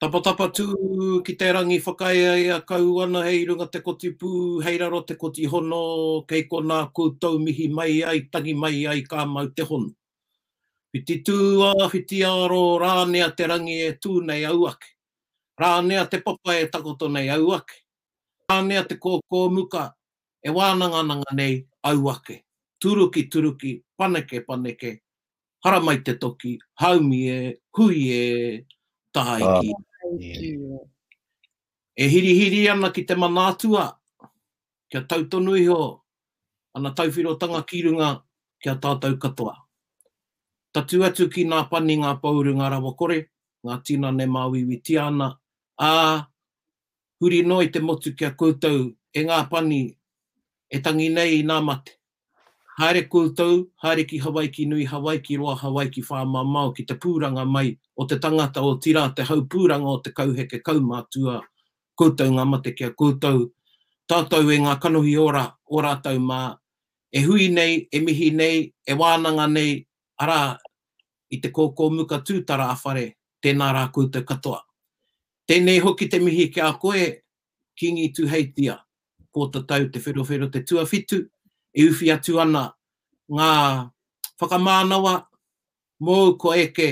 Tapatapatū ki te rangi whakaeaea kau ana hei runga te kotipū, hei raro te kotihono, kei konā koutou mihi mai ai, tangi mai ai ka mau te hono. Whiti tūā, whiti āro rānea te rangi e tū nei auake. Ranea te papa e takoto nei au ake. Ranea te kōkō muka e wānangananga nei au ake. Turuki, turuki, paneke, paneke, haramai te toki, haumi e, hui e, tāiki e. E hirihiri ana ki te mana atua, kia tau tonu iho ana tauwhirotanga ki runga ki a tātou katoa. Tatū atu ki nā pani ngā pou runga rawakore, ngā tinana e māuiuitia ana, ā, huri noa i te motu ki a koutou e ngā pani e tangi nei i nā mate. Haere koutou, haere ki Hawaiki nui, Hawaiki roa, Hawaiki whāmamao ki te pūranga mai o te tangata, otirā te hau pūranga o te kauheke kaumātua, koutou ngā mate ki a koutou, tātou e ngā kanohi ora o rātou mā, e hui nei, e mihi nei, e wānanga nei, arā, i te kōkōmuka tūtara a Whare, tēnā rā koutou katoa. Tēnei hoki te mihi ki a koe, Kīngi Tuheitia, Pōta Tau Te Wherowhero te tuawhitu, e uwhi atu ana ngā whakamānawa mōu kua eke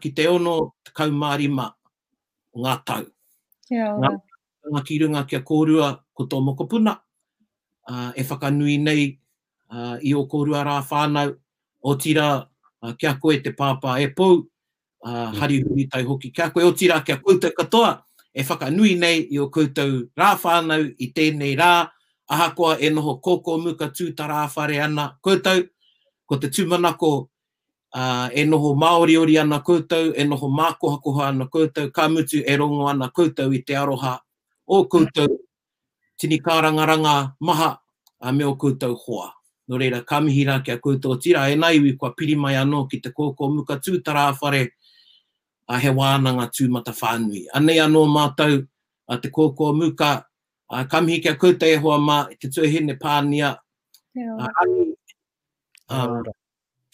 ki te 65 o ngā tau. Kia ora. Ngā tikanga ki runga kia kōrua ko tō mokopuna e whakanui nei i ō kōrua rā whānau, otirā kia koe te pāpā e pou, Hari Huritai hoki ki a koe, otirā ki a koutou katoa e whakanui nei i ō koutou rā whānau i tēnei rā, ahakoa e noho kōkōmuka tū tarāwhare ana koutou, ko te tūmanako e noho māoriori ana koutou, e noho mākohakoha ana koutou, ka mutu e rongo ana koutou i te aroha o koutou Tini kārangaranga maha me ō koutou hoa. Nō reira, ka mihi rā ki a koutou otirā, e nā iwi kua piri mai anō ki te kōkō muka tū tarāwhare, ā, he wānanga tū matawhānui. Anei anō mātou, ā, te kōkō muka, ā, ka mihi ki a koutou e hoa mā, i te tuahine pānia, ā, rangi, ā,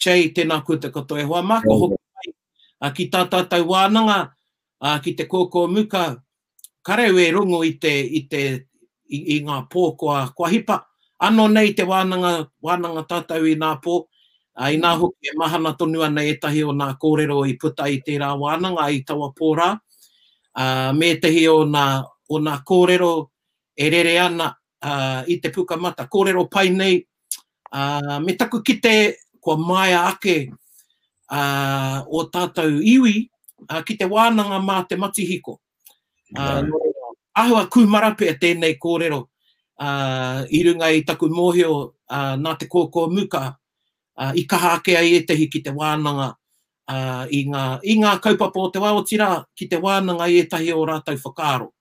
Jay, tēnā koutou katoa e hoa mā, ka hoki mai ki tā tātou wānanga ki te kōkō muka, ka rau e rongo i te, i te, i ngā pō kua hipa, ānō nei te wānanga, wānanga tātou i nā pō, inā hoki e mahana tonu ana ētahi o nā kōrero i puta i tērā wānanga i taua pō rā, me ētahi o nā, o nā kōrero e rere ana i te pukamata, kōrero pai nei ā, me taku kite kua māia ake ā, ō tātou iwi ā, ki te wānanga mā te matihiko. Ā, nō reira, āhua kūmara pea tēnei kōrero ā, i runga i taku mōhio ā, nā te kōkōmuka ā, i kaha ake ai ētahi ki te wānanga ā, i ngā, i ngā kaupapa o te wā, otirā, ki te wānanga i ētahi o ō rātou whakaaro.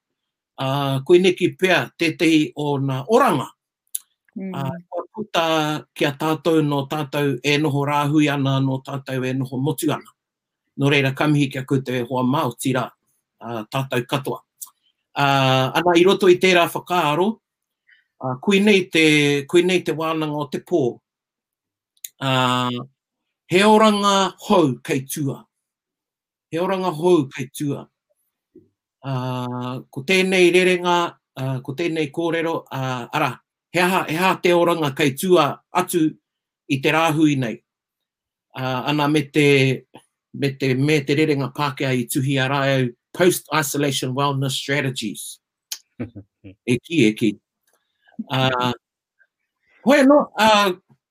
Ā, koineki pea tētahi o nā oranga ā, kua puta ki a tātou nō tātou e noho rāhui ana, nō tātou e noho motu ana. Nō reira, ka mihi ki a koutou e hoa mā, otirā, ā, tātou katoa. Ā, ana i roto i tērā whakaaro, ā, koinei te, koinei te wānanga o te pō, ā, he oranga hou kei tua, He oranga hou kei tua. Ā, ko tēnei rerenga, ā, ko tēnei kōrero, ā, arā, he aha, he aha te oranga kei tua atu i te rāhui nei? Ā, ana me te, me te, me te rerenga Pākehā i tuhia rā au, Post-Isolation Wellness Strategies. E kī, e kī. Ā, hoi anō, ā,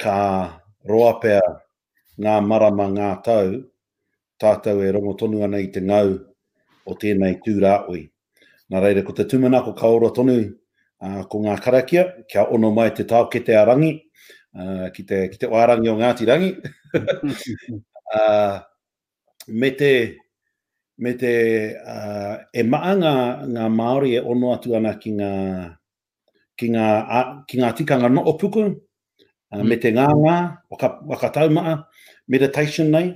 ka roa pea ngā marama, ngā tau, tātou e rongo tonu ana i te ngau o tēnei tū rāoi. Nā reira, ko te tūmanako ka ora tonu ko ngā karakia, kia ono mai te taokete a Rangi ki te, ki te wārangi o Ngāti Rangi, me te, me te, e maha ngā, ngā Māori e ono atu ana ki ngā, ki ngā, a, ki ngā tikanga noʻo puku, uh, me te ngāngā, waka, wakataumaa, meditation nei,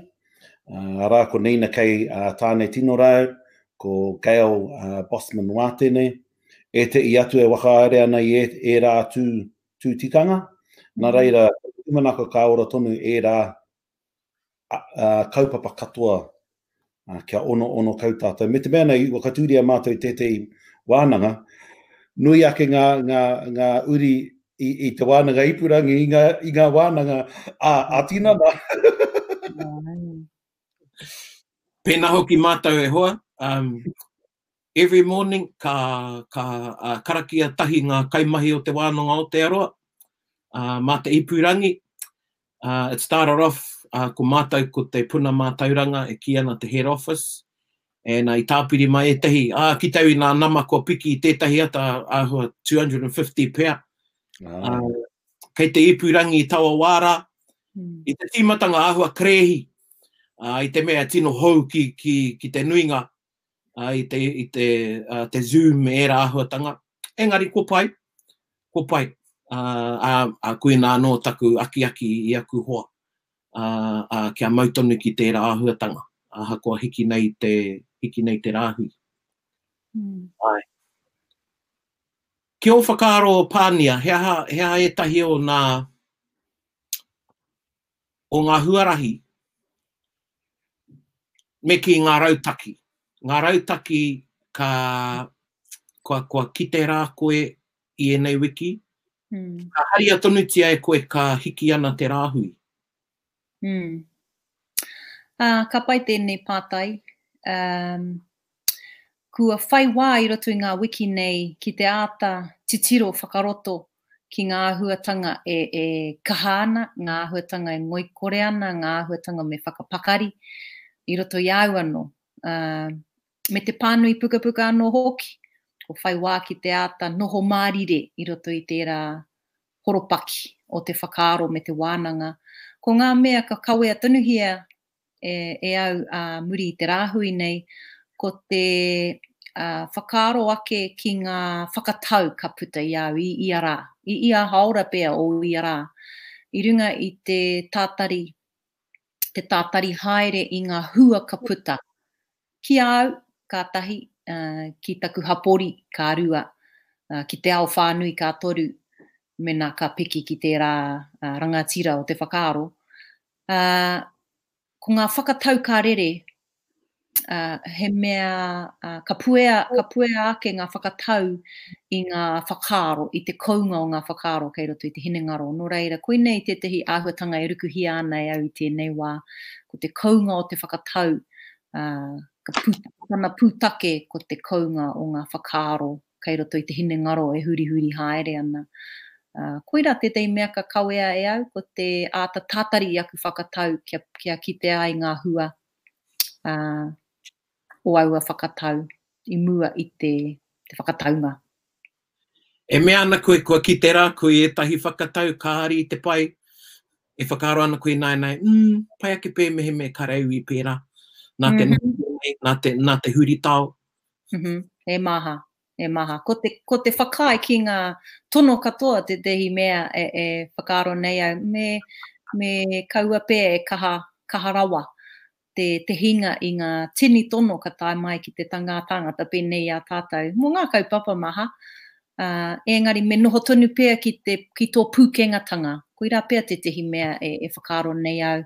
uh, arā ko Nina Kei uh, Tāne Tino Rau, ko Gail uh, Bossman Wātene, e te i atu e whakaare ana i e, e rā tū, tū tikanga, nā reira, tumanako ka ora tonu e rā kaupapa katoa kia ono ono kau tātou. Me te mea nei, wakatūria mātou i tētei wānanga, nui ake ngā, ngā, ngā uri i, i te wānanga ipurangi, i ngā, i ngā wānanga a, a tinana. Pēnā hoki mātou e hoa, um, Every morning ka karakia tahi ngā kaimahi o Te Wānanga Aotearoa mā te ipurangi. It started off ko mātou ko te puna mātauranga e kī ana te head office and i tāpiri mai ētahi, ā, ki te au i nā nama kua piki i tētahi ata āhua 250 pea. Kei te ipurangi i taua wā rā, i te tīmatanga āhua kerēhi, i te mea e tino hou ki te nuinga i te, i te, uh, te Zoom me ērā āhuatanga. Engari, ko pai, ko pai. Uh, a, a koina anō taku akiaki i aku hoa, uh, uh, kia mau tonu ki tērā āhuatanga, ahakoa hiki nei te, hiki nei te rāhui. Mm. Ai. Ki o whakaaro Pānia, he aha, he aha ētahi o nā, o ngā huarahi me kī ngā rautaki. Ngā rautaki ka, kua, kua kite rā koe i ēnei wiki, ka haria tonutia e koe ka hiki ana te rāhui. Ka pai tēnei pātai. Kua whai wā i roto i ngā wiki nei ki te āta titiro whakaroto ki ngā āhuatanga e kaha ana, ngā āhuatanga e ngoikore ana, ngā āhuatanga me whakapakari i roto i a au anō, ā, me te pānui pukapuka anō hoki. Kua whai wā ki te āta noho mārire i roto i tērā horopaki o te whakaaro me te wānanga. Ko ngā mea ka kawea tonuhia e au ā muri i te rāhui nei, ko te whakaaro ake ki ngā whakatau ka puta i a au i ia rā, i ia hāora pea o ia rā, i runga i te tātari, te tātari haere i ngā hua ka puta, ki a au, ka tahi, ki taku hapori, ka rua, ki te ao whānui, ka toru, mena ka piki ki tērā rangatira o te whakaaro, Ā, ko ngā whakatau ka rere, ā, he mea, ā, ka puea, ka puea ake ngā whakatau i ngā whakaaro, i te kounga o ngā whakaaro kei roto i te hinengaro. Nō reira, koinei tētahi āhuatanga e rukuhia ana e au i tēnei wā, ko te kounga o te whakatau, ā, ka pū, tana pūtake ko te kounga o ngā whakaaro kei roto i te hinengaro e hurihuri haere ana. Koirā tētahi mea ka kawea e au, ko te āta tātari i aku whakatau kia, kia kitea ai ngā hua o aua whakatau i mua i te, te whakataunga. E mea ana koe kua kite rā koe i ētahi whakatau kāri i te pai, e whakaaro ana koe ināianei, mm, pai ake pē mehemea ka rēui pērā. Nā te, nā te huritao, Uhum, he maha, he maha. Ko te, ko te whakaae ki nga tono katoa tetehi mea e, e whakaaro nei au, me, me kaua pea e kaha, kaha rawa te, te hinga i nga tini tono ka tae mai ki te ta, nga tāngata penei i a tatou, mo nga kaupapa maha, a, engari me noho tonu pea ki te, ki to pukengatanga. Koira pea tetehi mea e, e whakaaro nei au,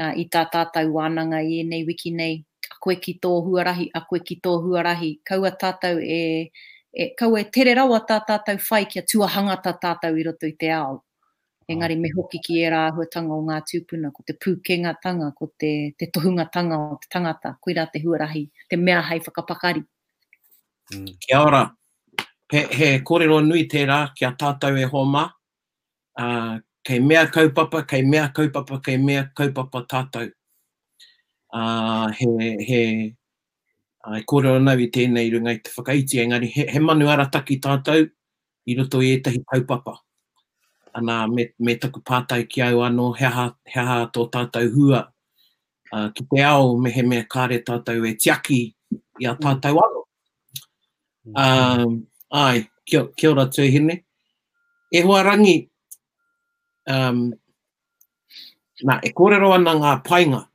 I tā tātou wānanga i ēnei wiki nei, a koe ki tō huarahi, a koe ki tō huarahi, kaua tātou e, e, kaua e tere rawa tā tātou whai kia tuahangata tātou i roto i te ao. Engari me hoki ki ērā āhuatanga o ngā tūpuna, ko te pūkengatanga, ko te, te tohungatanga o te tangata, koirā te huarahi, te mea hei whakapakari. Kia ora. He, he kōrero nui tērā ki a tātou e hōmā. Ā, kei mea kaupapa, kei mea kaupapa, kei mea kaupapa tātou. Ā, he, he, ā, e kōrero ana au i tēnei runga i te whakaiti, engari he, he manu arataki tātou i roto i ētahi kaupapa. Anā, me, me taku pātai ki au anō, he aha, he aha tō tātou hua ki te ao mehemea kāre tātou e tiaki i a tātou anō. Āe, kia ora Tuahine. E hoa rangi, nā, e kōrero ana ngā painga.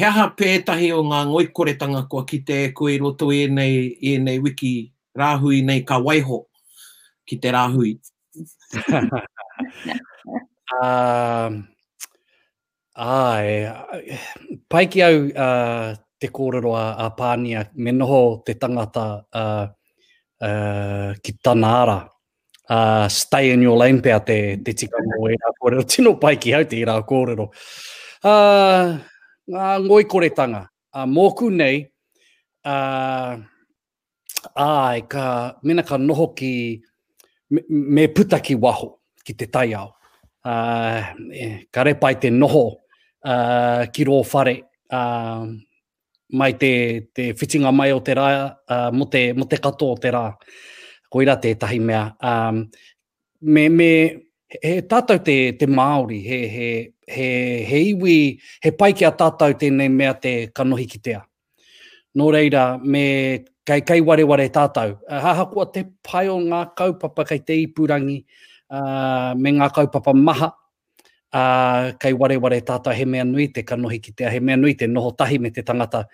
He aha pea ētahi o ngā ngoikoretanga kua kite e koe i roto i ēnei wiki rāhui nei ka waiho ki te rāhui? uh, ai, pai ki au uh, te kōrero a, a Pānia, me noho te tangata uh, uh, ki tana ara. Uh, stay in your lane pea te, te tika mō e rā kōrero. Tino pai ki au te i rā kōrero. Uh, ngā ngoikoretanga. Uh, mōku nei, uh, Āe, ka, mena ka noho ki, me, me puta ki waho, ki te taiao. Uh, ka repai te noho uh, ki rō whare, uh, mai te, te whitinga mai o te rā, uh, mo, te, mo te katoa o te rā. Koira tētahi mea. Um, me, me, he tātou te, te Māori, he, he, he, he iwi, he pai ki a tātou tēnei mea te kanohi ki te a. Nō reira, me kei, kei wareware tātou. Uh, ahakoa te pai o ngā kaupapa kei te ipurangi uh, me ngā kaupapa maha, uh, kei wareware tātou he mea nui te kanohi ki te he mea nui te noho tahi me te tangata.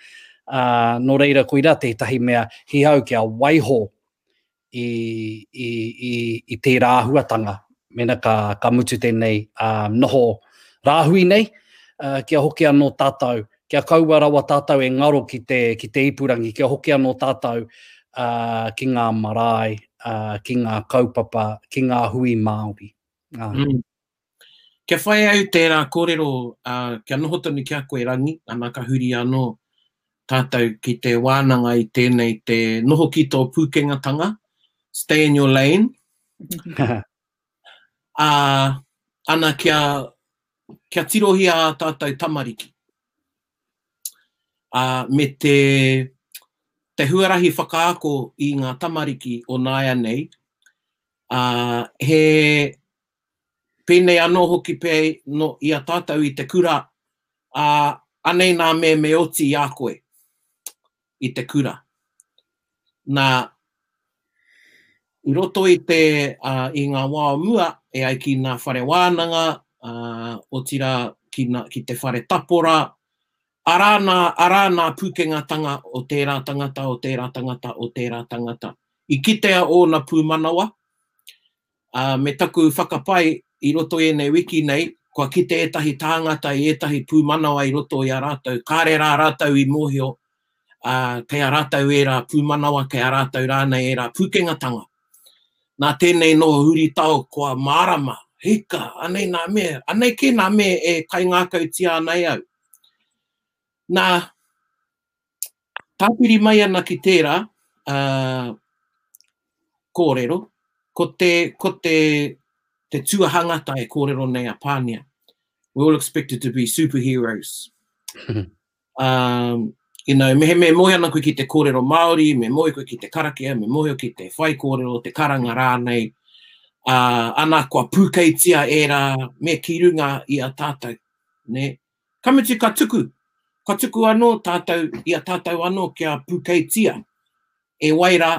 Uh, nō reira, koira tētahi mea hihau kia waiho i, i, i, i tērā āhuatanga, mena ka, ka mutu tēnei uh, noho rāhui nei, uh, kia hoki anō tātou, kia kaua rawa tātou e ngaro ki te, ki te ipurangi, kia hoki anō tātou uh, ki ngā marae, uh, ki ngā kaupapa, ki ngā hui Māori. Uh. Mm. Kia whai au tērā kōrero, ā, kia noho tonu ki a koe, Rangi, ana ka huri anō tātou ki te wānanga i tēnei te noho ki tō pūkengatanga, stay in your lane, ā, ana kia, kia tirohia ā tātou tamariki, ā, me te, te huarahi whakaako i ngā tamariki o nāianei, ā, he, Pēnei anō hoki pea i a tātou i te kura, ā, anei nā mea me oti i a koe i te kura. Nā, i roto i te, ā, i ngā wā o mua, e ai ki nā whare wānanga, ā, otirā ki nā, ki te whare tapora, arā nā, arā nā pūkengatanga o tērā tangata, o tērā tangata, o tērā tangata. I kitea ōna pūmanawa, Ā, me taku whakapae i roto i ēnei wiki nei, kua kite ētahi tāngata i ētahi pūmanawa i roto i a rātou, kāre rā rātou i mōhio, ā, kei a rātou ērā pūmanawa, kei a rātou rānei ērā pūkengatanga. Nā tēnei noho huritao kua mārama, hika, anei nā mea, anei kē nā mea e kaingākautia ana e au. Nā, Tāpiri mai ana ki tērā kōrero, ko te, ko te, te tuahangata e kōrero nei a Pānia, we're all expected to be superheroes. um, you know, me, me moe ana koe ki te kōrero Māori, me moe koe ki te karakia, me moe ki te whai kōrero, te karanga rānei, uh, ana kua pūkeitia e rā me ki runga i a tātou, ne? Ka mutu ka tuku, ka tuku anō tātou i a tātou anō kia pūkeitia, e wai rā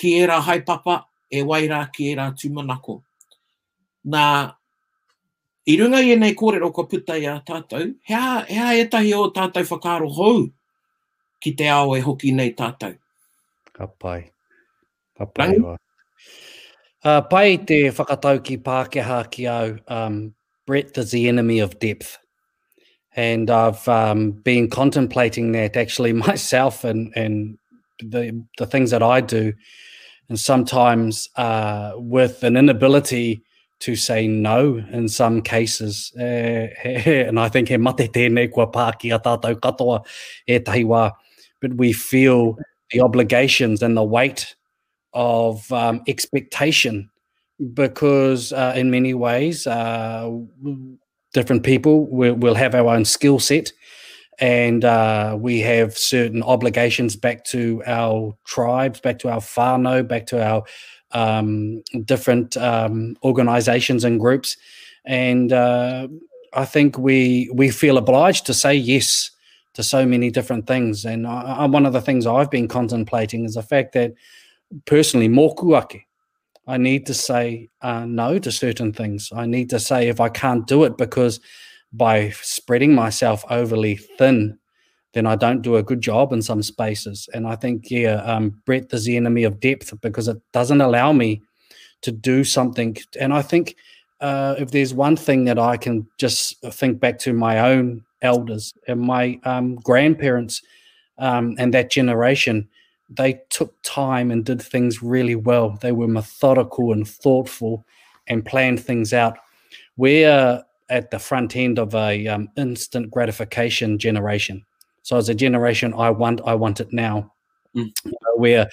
ki ērā haepapa, e wai rā ki ērā tūmanako. Nā, i runga i ēnei kōrero kua puta i a tātou, he aha, he aha ētahi o ō tātou whakaaro hou ki te ao e hoki nei tātou? Ka pai. Ka pai Rangi? hoa. Ā, pai te whakatauki Pākehā ki au, um, breadth is the enemy of depth. And I've um, been contemplating that actually myself and, and the, the things that I do, and sometimes uh, with an inability to say no in some cases. Uh, and I think he mate tēnei kua pā ki a tātou katoa e tahi wā, but we feel the obligations and the weight of um, expectation because uh, in many ways uh, different people will, will have our own skill set and uh, we have certain obligations back to our tribes back to our fano, back to our um, different um, organizations and groups and uh, i think we we feel obliged to say yes to so many different things. And I, I, one of the things I've been contemplating is the fact that personally, mokuake, I need to say uh, no to certain things. I need to say if I can't do it because by spreading myself overly thin, then I don't do a good job in some spaces. And I think, yeah, um, breadth is the enemy of depth because it doesn't allow me to do something. And I think uh, if there's one thing that I can just think back to my own elders and my um, grandparents um, and that generation, they took time and did things really well. They were methodical and thoughtful and planned things out. We're at the front end of a um, instant gratification generation. So as a generation, I want I want it now. Mm. You know, we're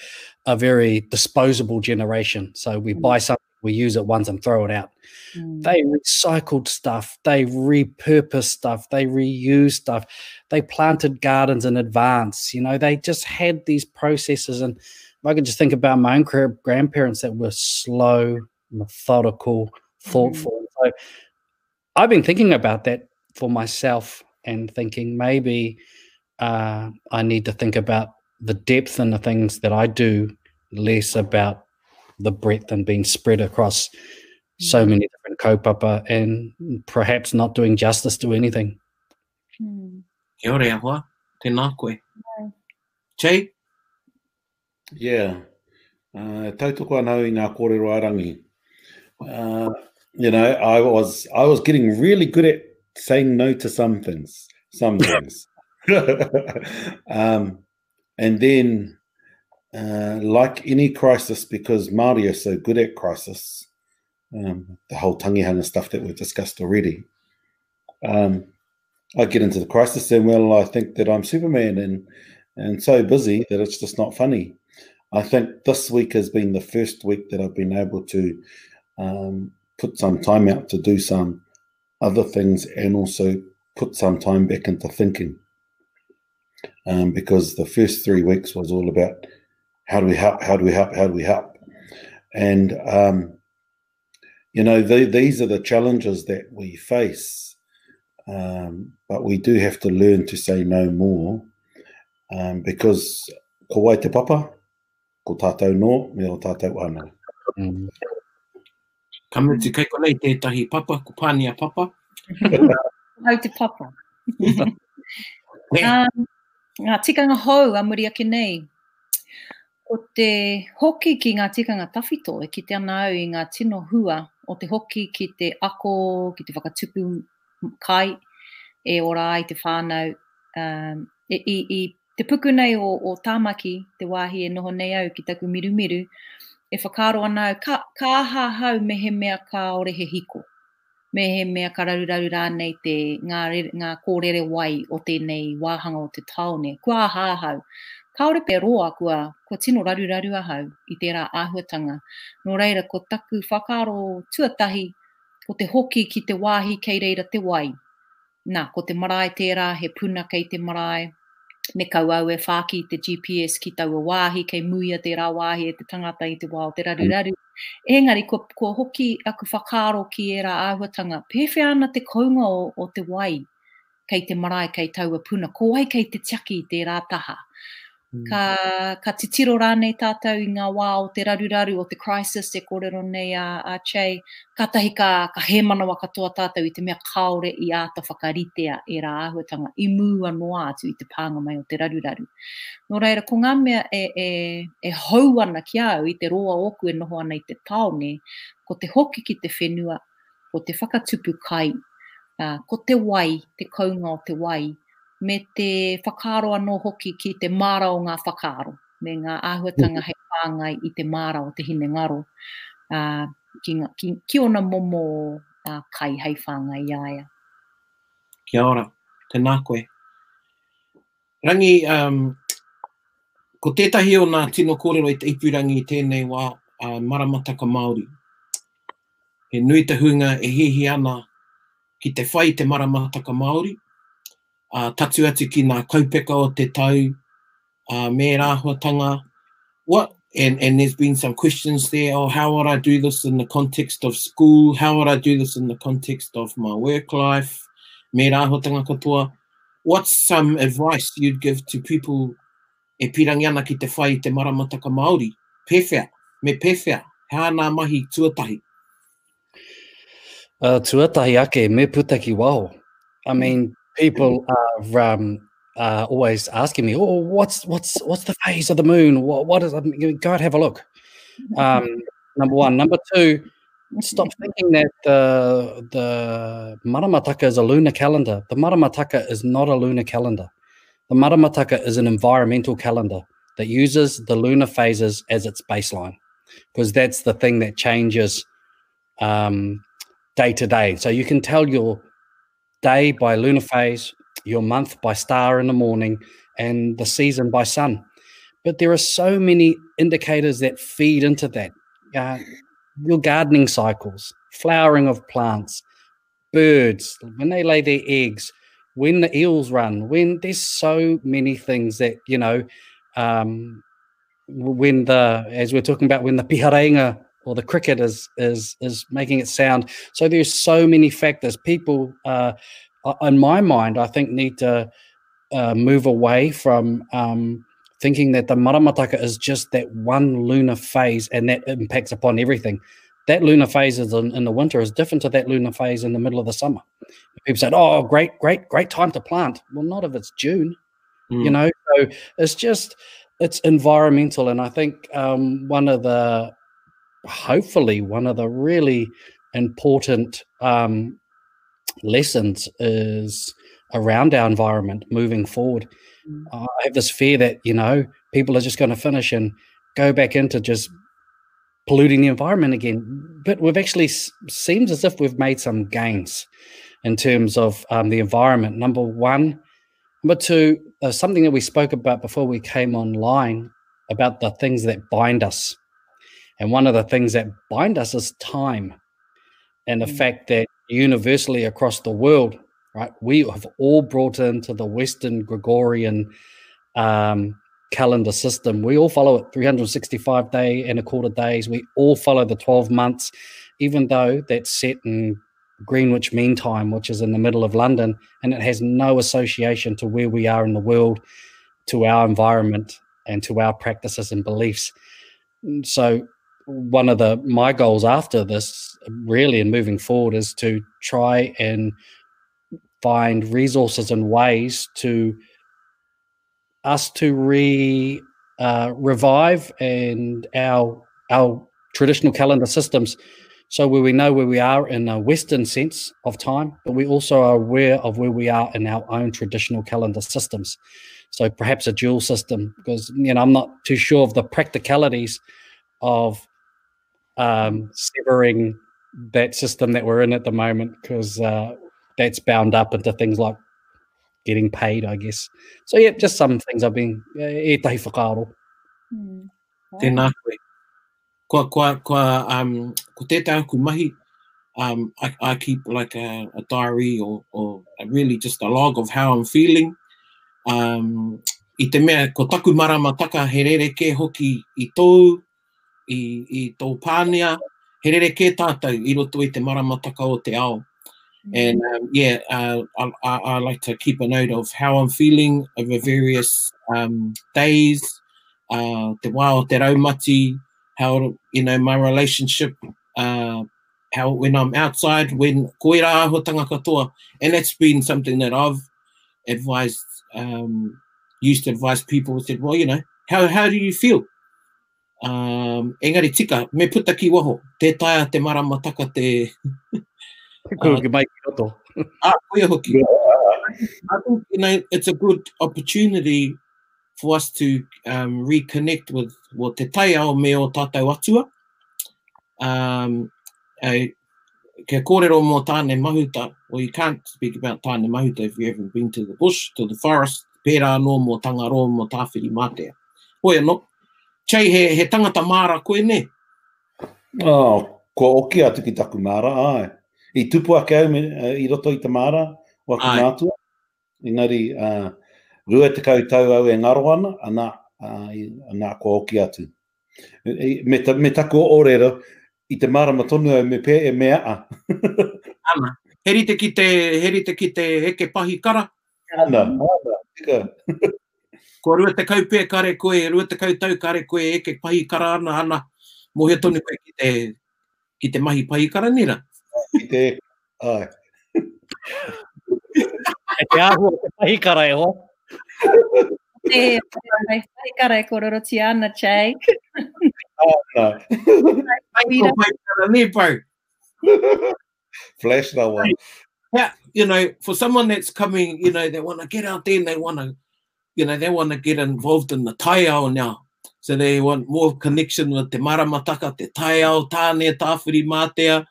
a very disposable generation. So we mm. buy something we use it once and throw it out. Mm. They recycled stuff, they repurposed stuff, they reused stuff, they planted gardens in advance. You know, they just had these processes. And if I can just think about my own grandparents that were slow, methodical, mm-hmm. thoughtful. Mm. So I've been thinking about that for myself and thinking maybe uh, I need to think about the depth and the things that I do, less about the breadth and being spread across so mm. many different kaupapa and perhaps not doing justice to anything. Hmm. Kia ora, Tēnā koe. Yeah. Yeah. Uh, tautoko anau i ngā kōrero arangi. Uh, you know, I was I was getting really good at saying no to some things, some things. um, and then uh, like any crisis, because Maori are so good at crisis, um, the whole tangihanga stuff that we've discussed already, um, I get into the crisis and well, I think that I'm Superman and and so busy that it's just not funny. I think this week has been the first week that I've been able to um, put some time out to do some other things and also put some time back into thinking. Um, because the first three weeks was all about how do we help, how do we help, how do we help? And, um, you know, th- these are the challenges that we face, um, but we do have to learn to say no more um, because ko wai te papa, ko tātou no, me o tātou anō. Mm. Ka mutu, kei konei tētahi papa, ko Pānia Papa. Hau te papa. Nē. Ngā tikanga hou a muri ake nei. Ko te hoki ki ngā tikanga tawhito, e kite ana au i ngā tino hua o te hoki ki te ako, ki te whakatupu kai, e ora ai te whānau, um, e, i, i Te puku nei o o Tamaki, te wāhi e noho nei au ki taku mirumiru, e whakaaro ana au ka ka aha ahau mehemea kāore he hiko, mehemea ka raruraru rānei te ngā ngā kōrere wai o tēnei wāhanga o te tāone, kua aha ahau? Kāore pea roa kua kua tino raruraru ahau i tērā āhuatanga, nō reira ko taku whakaaro tuatahi ko te hoki ki te wāhi kei reira te wai, Na, ko te marae tērā, he puna kei te marae, me kau au e whāki i te GPS ki taua wāhi, kei muia tērā wāhi e te tangata i te wā o te raruraru. Engari, kua, kua hoki aku whakaaro ki ērā āhuatanga, pēwhea ana te kounga o, o te wai kei te marae, kei taua puna, ko wai kei te tiaki i tērā taha? ka, ka titiro rānei tātou i ngā wā o te raruraru, o te crisis e kōrero nei a, a Che, kātahi ka, ka hēmanawa katoa tātou i te mea kāore i āta whakaritea ērā āhuatanga i mū anō atu i te pānga mai o te raruraru. Nō reira, ko ngā mea e, e, e hou ana ki a au i te roa ōku e noho ana i te tāone, ko te hoki ki te whenua, ko te whakatupu kai, ā, ko te wai, te kounga o te wai, me te whakaaro anō hoki ki te māra o ngā whakaaro, me ngā āhuatanga hei whāngai i te māra o te hinengaro ā, ki, ngā, ki, ki ōna momo ā, kai hei whāngai i a ia. Kia ora, tēnā koe. Rangi, um, ko tētahi o nā tino kōrero i te ipurangi i tēnei wā, uh, maramataka Māori. He nui te hunga e hihi ana ki te whai i te maramataka Māori, ā, tatū atu ki ngā kaupeka o te tau, ā, me ērā āhuatanga, what, and, and there's been some questions there, oh, how would I do this in the context of school, how would I do this in the context of my work life, me ērā āhuatanga katoa, what's some advice you'd give to people e pīrangi ana ki te whai i te maramataka Māori, pēwhea, me pēwhea, he ana mahi tuatahi. Uh, tuatahi ake, me putaki ki I mean, people are um, uh, always asking me, "Oh, what's what's what's the phase of the moon? What what is?" I um, mean, go and have a look. Mm-hmm. Um, number one, number two, stop thinking that the the Maramataka is a lunar calendar. The Maramataka is not a lunar calendar. The Maramataka is an environmental calendar that uses the lunar phases as its baseline, because that's the thing that changes um, day to day. So you can tell your day by lunar phase, your month by star in the morning, and the season by sun. But there are so many indicators that feed into that. Uh, your gardening cycles, flowering of plants, birds, when they lay their eggs, when the eels run, when there's so many things that, you know, um, when the, as we're talking about, when the piharenga or the cricket is is is making it sound. So there's so many factors. People, uh, in my mind, I think need to uh, move away from um, thinking that the maramataka is just that one lunar phase and that impacts upon everything. That lunar phase is in, in the winter is different to that lunar phase in the middle of the summer. People said, "Oh, great, great, great time to plant." Well, not if it's June, mm. you know. So it's just it's environmental, and I think um, one of the hopefully one of the really important um, lessons is around our environment moving forward. Mm. I have this fear that you know people are just going to finish and go back into just polluting the environment again. But we've actually seems as if we've made some gains in terms of um, the environment. Number one, number two, uh, something that we spoke about before we came online about the things that bind us and one of the things that bind us is time and the mm. fact that universally across the world, right, we have all brought into the Western Gregorian um, calendar system. We all follow it 365 day and a quarter days. We all follow the 12 months, even though that's set in Greenwich Mean Time, which is in the middle of London, and it has no association to where we are in the world, to our environment, and to our practices and beliefs. So one of the my goals after this, really, and moving forward, is to try and find resources and ways to us to re uh, revive and our our traditional calendar systems. So where we know where we are in a Western sense of time, but we also are aware of where we are in our own traditional calendar systems. So perhaps a dual system, because you know I'm not too sure of the practicalities of um, severing that system that we're in at the moment because uh, that's bound up into things like getting paid, I guess. So yeah, just some things I've been e tahi whakaaro. Mm. Tēnā koe. Kua, kua, kua, um, ko tētā aku mahi, um, I, I keep like a, a diary or, or a really just a log of how I'm feeling. Um, I te mea, ko taku marama taka he rere kē hoki i tōu, i, i tō pānea, he rerekē tātou i roto i te maramataka o te ao. And um, yeah, uh, I, I, I like to keep a note of how I'm feeling over various um, days, uh, te wā o te raumati, how, you know, my relationship uh, how when I'm outside, when ko ērā āhuatanga katoa, and that's been something that I've advised, um, used to advise people, said, well, you know, how, how do you feel? Um, engari tika, me puta ki waho, te taia te marama taka te... Te kuru ki mai ki roto. Ah, koia hoki. Yeah. I think, you know, it's a good opportunity for us to um, reconnect with well, te taiao me o tātou atua. Um, I, kia kōrero mō Tāne Mahuta, well, you can't speak about Tāne Mahuta if you haven't been to the bush, to the forest, pērā anō mō Tangaroa, mō Tāwhiri Mātea. Hoi anō, Chei, he, he tangata māra koe, ne? Oh, kua oki atu ki taku māra, ai. I tupu ake au me, uh, i roto i te māra, o aku mātua. Engari, ā, rua tekau tau au e ngaro ana, ana, ā, ana kua hoki atu. Me, me taku oorero, i te marama tonu au me pea e me aa. Ana, he rite ki te, he rite ki te eke pahi kara. Ana, ana, tika. Kua rua tekau pea kare koe, rua tekau tau kare koe e eke pahi kara ana, ana, mohio tonu koe ki te, Ki te mahi pai i Karanira. Ki te, ai. e te ahua te pahikara e hoa. Te pahikara e kororotia ana, Jay. Ana. Ai ko pahikara ni pau. Flash that one. Yeah, you know, for someone that's coming, you know, they want to get out there and they want to you know, they want to get involved in the tai ao now. So they want more connection with te maramataka, te tai ao, tāne, tāwhiri mātea.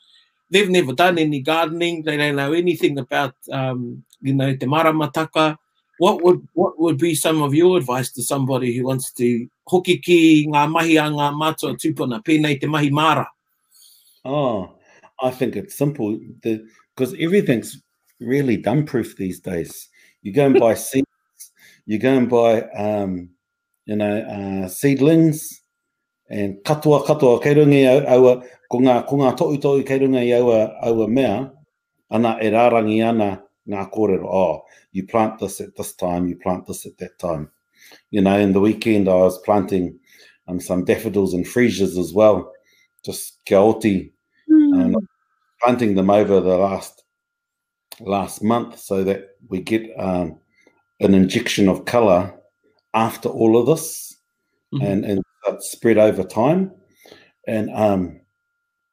They've never done any gardening. They don't know anything about, um, you know, te maramataka. What would, what would be some of your advice to somebody who wants to hoki ki ngā mahi a ngā mātua tūpuna, pēnei te mahi mara? Oh, I think it's simple. Because everything's really dumb proof these days. You go and buy seeds, you go and buy, um, you know, uh, seedlings, and katoa katoa, kei runga i aua, ko ngā, ko ngā tohu tohu kei runga i aua, aua mea, ana e rārangi ana ngā kōrero, oh, you plant this at this time, you plant this at that time. You know, in the weekend I was planting um, some daffodils and freesias as well, just kia oti, mm. um, planting them over the last last month so that we get um, an injection of color after all of this mm-hmm. and, and spread over time. And, um,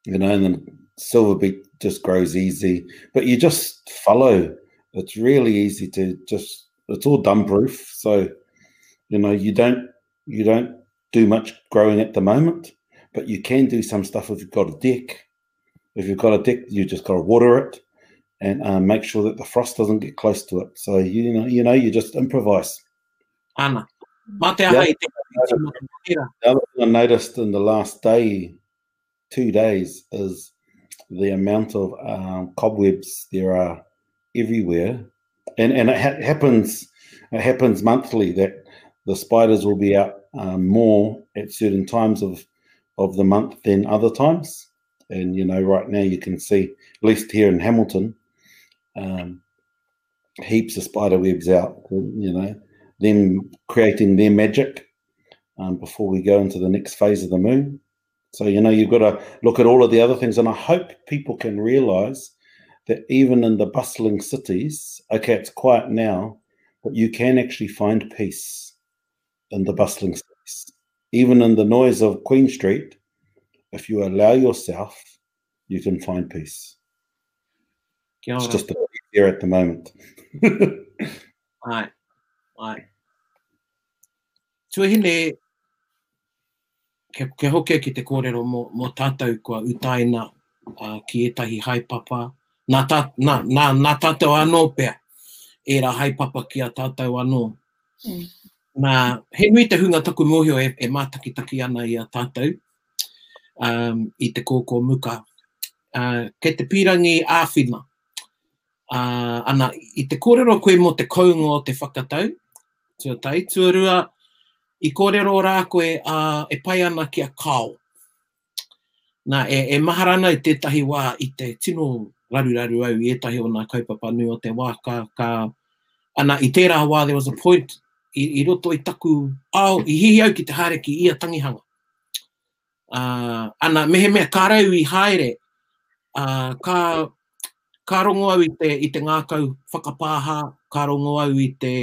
you know, and then silver beet just grows easy, but you just follow. It's really easy to just, it's all dumb proof. So, you know, you don't, you don't do much growing at the moment, but you can do some stuff if you've got a deck. If you've got a deck, you just got to water it and um, make sure that the frost doesn't get close to it. So you know, you know, you just improvise. Anna. Mm-hmm. The other thing I noticed in the last day, two days, is the amount of um, cobwebs there are everywhere, and and it ha- happens. It happens monthly that the spiders will be out um, more at certain times of of the month than other times. And you know, right now you can see, at least here in Hamilton, um, heaps of spider webs out, you know, them creating their magic um, before we go into the next phase of the moon. So, you know, you've got to look at all of the other things. And I hope people can realize that even in the bustling cities, okay, it's quiet now, but you can actually find peace in the bustling cities. Even in the noise of Queen Street, if you allow yourself, you can find peace. It's just a here at the moment. Ai, ai. Tuahine, Kia hokia ki te kōrero mō tātou kua utaina ki ētahi haepapa, nā tātou anō pea ērā haepapa ki a tātou anō. Nā, he nui te hunga taku mōhio e mātakitaki ana i a tātou i te kōkō muka. Kei te pīrangi āwhina, Ā, ana, i te kōrero koe mō te kounga o te whakatau, tuatahi, tuarua, i kōrero rā koe, ā, e pai ana ki a Kao. Nā, e, e mahara ana i tētahi wā i te tino raruraru au i ētahi o nā kaupapa nui o te wā, ka, ka, ana, i tērā wā, there was a point, i, i roto i taku ao, i hihi au ki te haere ki ia tangihanga. ana mehemea ka rau i haere, ā, ka, ka rongo au i te, i te ngākau whakapāha, ka rongo au i te,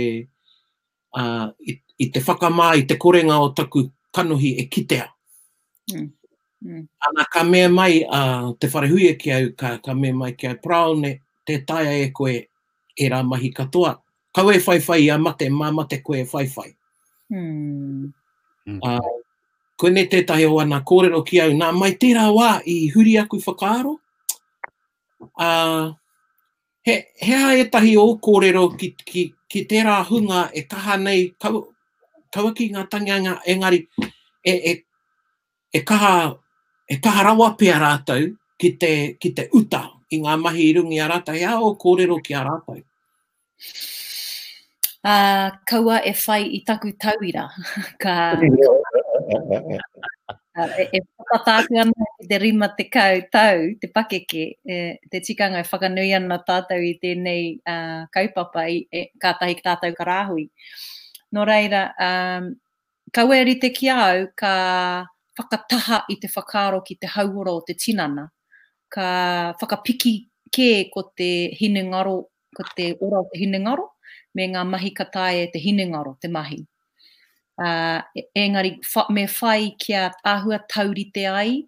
ā, i, i te whakamā i te korenga o taku kanohi e kitea. Ana ka mea mai a Te Wharehuia ki au, ka, ka mea mai ki au, Paraone, tē taea e koe ērā mahi katoa, Kau e whaiwhai i a mate, mā mate koe e whaiwhai. Ā, koinei tētahi o ana kōrero ki au, nā, mai tērā wā i huri aku whakaaro. Ā, he, he aha ētahi o ū kōrero ki, ki, ki tērā hunga e kaha nei, kau, kaua ki ngā tangi a ngā, engari, e, e, He kaha, he kaha rawa pea rātou ki te, ki te uta i ngā mahi i runga i a rātou, he aha ō kōrero ki a rātou? Ā, kaua e whai i taku tauira, ka, ā, e, e whakatā atu ana ki te rima tekau tau te pakeke, e, te tikanga e whakanui ana tātou i tēnei, ā, kaupapa i, e, kātahi tātou ka rāhui. Nō reira, ā, Kaua e rite ki a au ka whakataha i te whakaaro ki te hauora o te tinana, ka whakapiki kē ko te hinengaro, ko te ora o te hinengaro, me ngā mahi ka taea e te hinengaro te mahi. Ā, engari me whai kia āhua taurite ai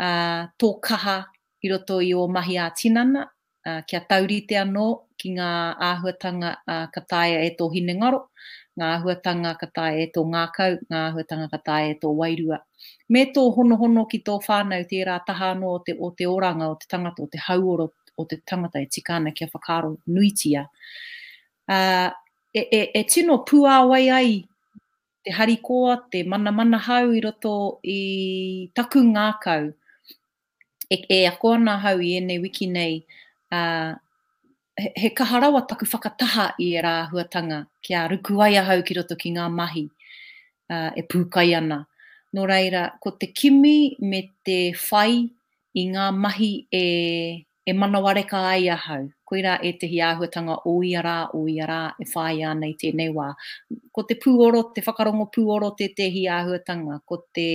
tō kaha i roto i ō mahi ā-tinana, kia taurite anō ki ngā āhuatanga ka taea e tō hinengaro, ngā āhuatanga ka taea e tō ngākau, ngā āhuatanga ka taea e tō wairua, me tō honohono ki tō whānau tērā taha anō o te o te oranga o te tangata, o te hauora o te tangata e tika ana kia whakaaro nuitia. E, e tino puāwai ai te harikoa, te manamanahau i roto i taku ngākau, e, e ako ana ahau i ēnei wiki nei, ā, he, he kaha rawa taku whakataha i ērā āhuatanga kia ruku ai ahau ki roto ki ngā mahi ā, e pūkai ana. Nō reira, ko te kimi me te whai i ngā mahi e, e manawareka ai ahau, Koirā ētehi āhuatanga o ia rā, o ia rā e whāia ana i tēnei wā. Ko te pūoro, te whakarongo pūoro tētehi āhuatanga, ko te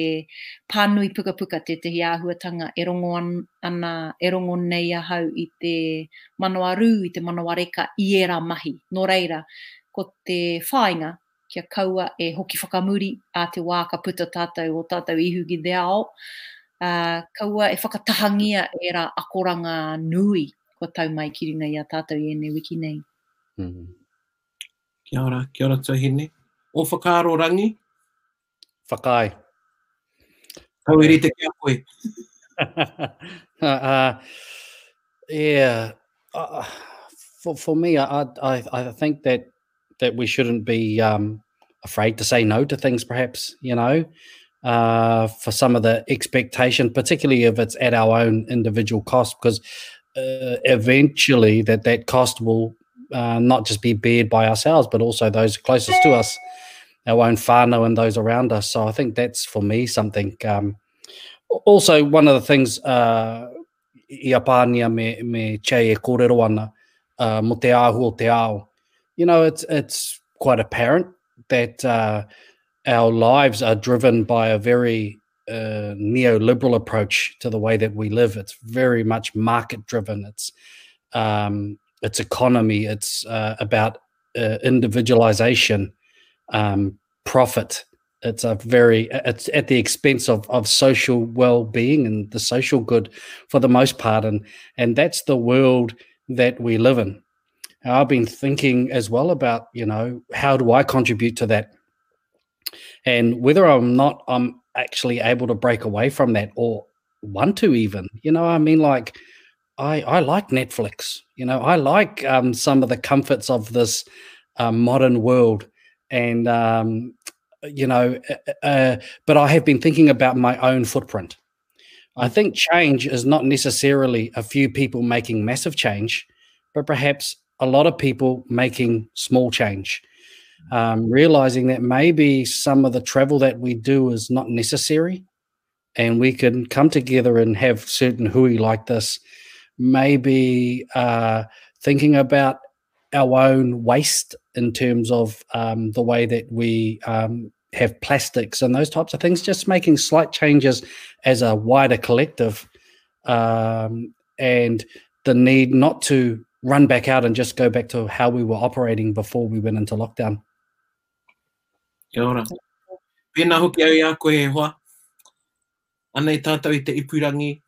pānui pukapuka tētehi āhuatanga e rongo ana, e rongo nei ahau i te manawa rū, i te manawa reka, i ērā mahi. Nō reira, ko te whāinga, kia kaua e hoki whakamuri ā te wā ka puta tātou ō tātou ihu ki te ao, ā, kaua e whakatahangia ērā akoranga nui kua tau mai ki runga i a tātou i ēnei wiki nei. Kia ora, kia ora Tuhine. Ō whakaaro Rangi? Whakai. Kau iri te kia koe. uh, yeah, ah, for, for me, I, I, I think that that we shouldn't be um, afraid to say no to things perhaps you know uh, for some of the expectation particularly if it's at our own individual cost because uh, eventually that that cost will uh, not just be bared by ourselves, but also those closest to us, our own whānau and those around us. So I think that's for me something. Um, also, one of the things uh, iapania me, me che e kōrero ana, uh, mo te āhu o te ao. You know, it's, it's quite apparent that uh, our lives are driven by a very uh, neoliberal approach to the way that we live. It's very much market driven. It's um, it's economy. It's uh, about uh, individualization, um, profit. It's a very it's at the expense of of social well being and the social good for the most part, and and that's the world that we live in. I've been thinking as well about you know how do I contribute to that, and whether I'm not I'm actually able to break away from that or want to even. You know, I mean, like I I like Netflix. You know, I like um, some of the comforts of this uh, modern world, and um, you know, uh, uh, uh, but I have been thinking about my own footprint. I mm. think change is not necessarily a few people making massive change, but perhaps a lot of people making small change um, realizing that maybe some of the travel that we do is not necessary and we can come together and have certain hui like this maybe uh, thinking about our own waste in terms of um, the way that we um, have plastics and those types of things just making slight changes as a wider collective um, and the need not to run back out and just go back to how we were operating before we went into lockdown Kia ora. Pena hoki au ia koe e hoa. Anei tātou i te ipurangi,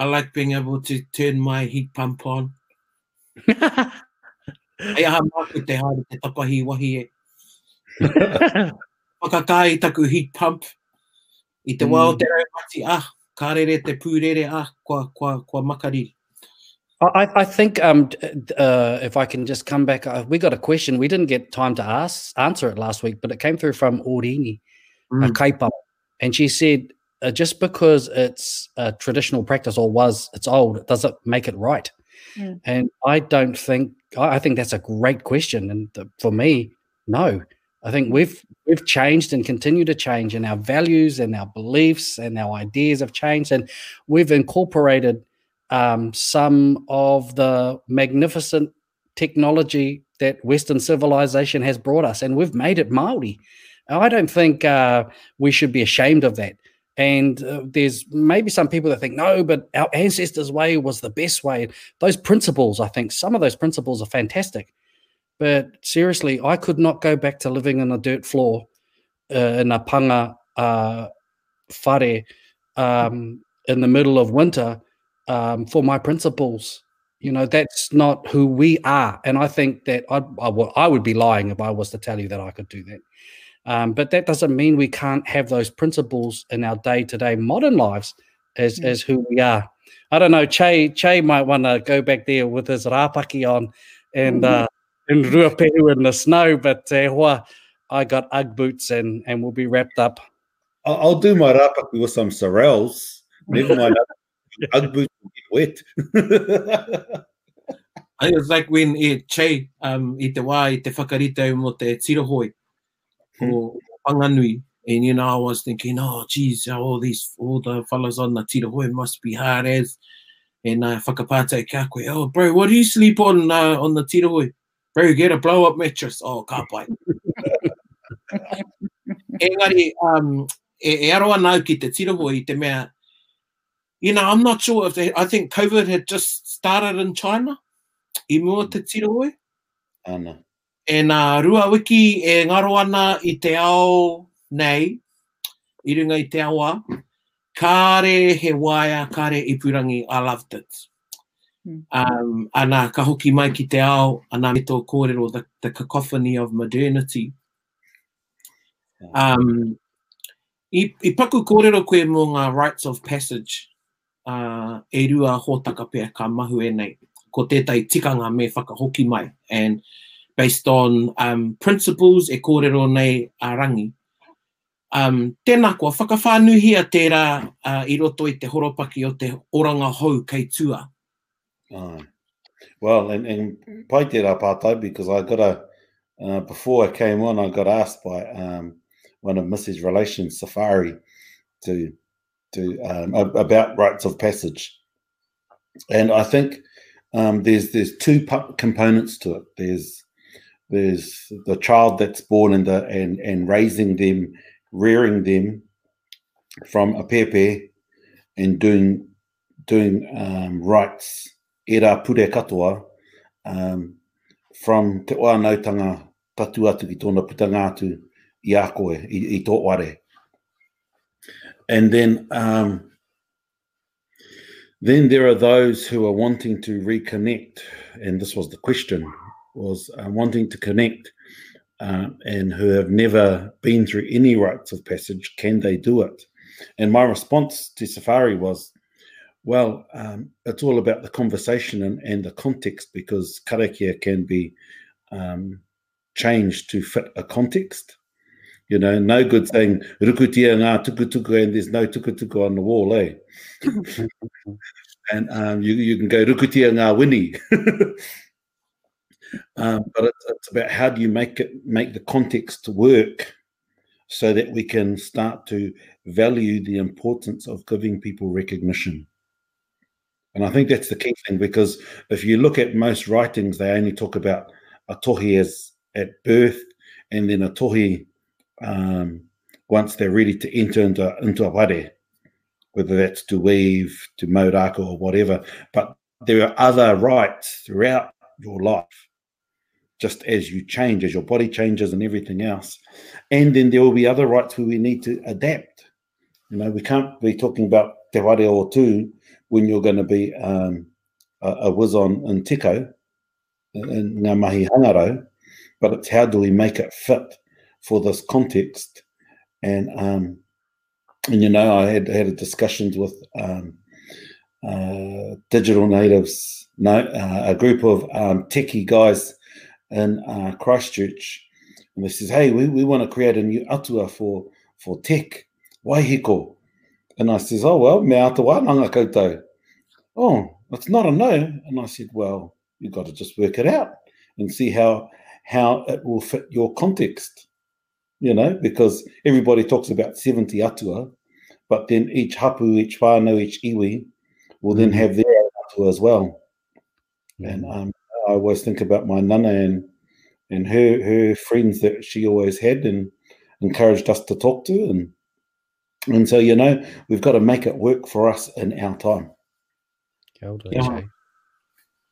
I like being able to turn my heat pump on. Hei aha māku te haere te tapahi wahi e? Whakakā i taku heat pump, i te wā o te raumati a, ka rere te pūrere a, kua, kua, kua makariri. I, I think um, uh, if I can just come back, uh, we got a question. We didn't get time to ask, answer it last week, but it came through from Orini, mm. a kaipapa. and she said, uh, "Just because it's a traditional practice or was it's old, does it make it right?" Mm. And I don't think I, I, think that's a great question, and the, for me, no. I think mm. we've we've changed and continue to change, and our values and our beliefs and our ideas have changed, and we've incorporated um, some of the magnificent technology that Western civilization has brought us, and we've made it Maori. I don't think uh, we should be ashamed of that. And uh, there's maybe some people that think, no, but our ancestors' way was the best way. Those principles, I think, some of those principles are fantastic. But seriously, I could not go back to living on a dirt floor uh, in a panga uh, whare um, in the middle of winter um, for my principles. You know, that's not who we are. And I think that I would be lying if I was to tell you that I could do that. Um, but that doesn't mean we can't have those principles in our day to day modern lives as, mm as who we are. I don't know. Che Che might want to go back there with his rapaki on and mm uh, In Ruapehu in the snow, but e hoa, I got Ugg boots and, and we'll be wrapped up. I'll, I'll do my rapaku with some sorels. Never mind, Ugg boots will get wet. I was like when e Che, um, i te wā, i te whakarite au mō te tirohoi, o hmm. Whanganui, and you know, I was thinking, oh, geez, how all these, all the fellas on the Tirahoe must be hard as, and uh, whakapātai ki a koe, oh, bro, what do you sleep on uh, on the Tirahoe? Bro, get a blow-up mattress. Oh, ka pai. Engari, um, e, e aro ana au ki te Tirahoe i te mea, you know, I'm not sure if they, I think COVID had just started in China, i mua te Tirahoe. Ana. Tēnā rua wiki e ngaro ana i te ao nei, i runga i te awa, kāre he waea, kāre ipurangi, I loved it. Um, ana, ka hoki mai ki te ao, ana me tō kōrero, the, the cacophony of modernity. Um, I, i paku kōrero koe mō ngā rites of passage, ā, e rua hōtaka pea ka mahue nei. Ko tētahi tikanga me whakahoki mai, and based on um, principles e kōrero nei a Rangi. Um, tēnā, kua whakawhānuhia tērā uh, i roto i te horopaki o te oranga hou kei tua. Uh, well, and, and pai tērā pātai, because I got a, uh, before I came on, I got asked by um, one of Mrs. Relations, Safari, to to um, about rites of passage, and I think um, there's there's two components to it. There's there's the child that's born and the and and raising them, rearing them from a pepe and doing doing um, rights, ērā pure katoa, um, from te wānautanga tatu atu ki tōna putanga atu i a koe, i, i tō ware. And then, um, then there are those who are wanting to reconnect, and this was the question, was uh, wanting to connect uh, and who have never been through any rites of passage, can they do it? And my response to Safari was, well, um, it's all about the conversation and, and the context because karakia can be um, changed to fit a context. You know, no good saying rukutia ngā tukutuku and there's no tukutuku on the wall, eh? and um, you, you can go rukutia ngā wini. um, but it's, it's about how do you make it make the context work so that we can start to value the importance of giving people recognition. And I think that's the key thing because if you look at most writings, they only talk about a tohi as at birth and then a tohi um, once they're ready to enter into, into a ware, whether that's to weave, to modaka, or whatever. But there are other rights throughout your life, just as you change, as your body changes and everything else. And then there will be other rights where we need to adapt. You know, we can't be talking about te ware or two when you're going to be um, a, a wizon in tiko, in Ngā Mahi hangaro. but it's how do we make it fit for this context. And um, and you know, I had had discussions with um, uh, digital natives, no, uh, a group of um, techie guys in uh, Christchurch, and they says, "Hey, we, we want to create a new atua for for tech, waihiko." And I says, "Oh well, me atua nanga koutou." Oh, it's not a no. And I said, "Well, you've got to just work it out and see how how it will fit your context." you know, because everybody talks about 70 atua, but then each hapu, each whānau, each iwi will then mm. have their own atua as well. Mm. And um, I always think about my nana and and her her friends that she always had and encouraged us to talk to. And and so, you know, we've got to make it work for us in our time. Kia ora, Kia ora.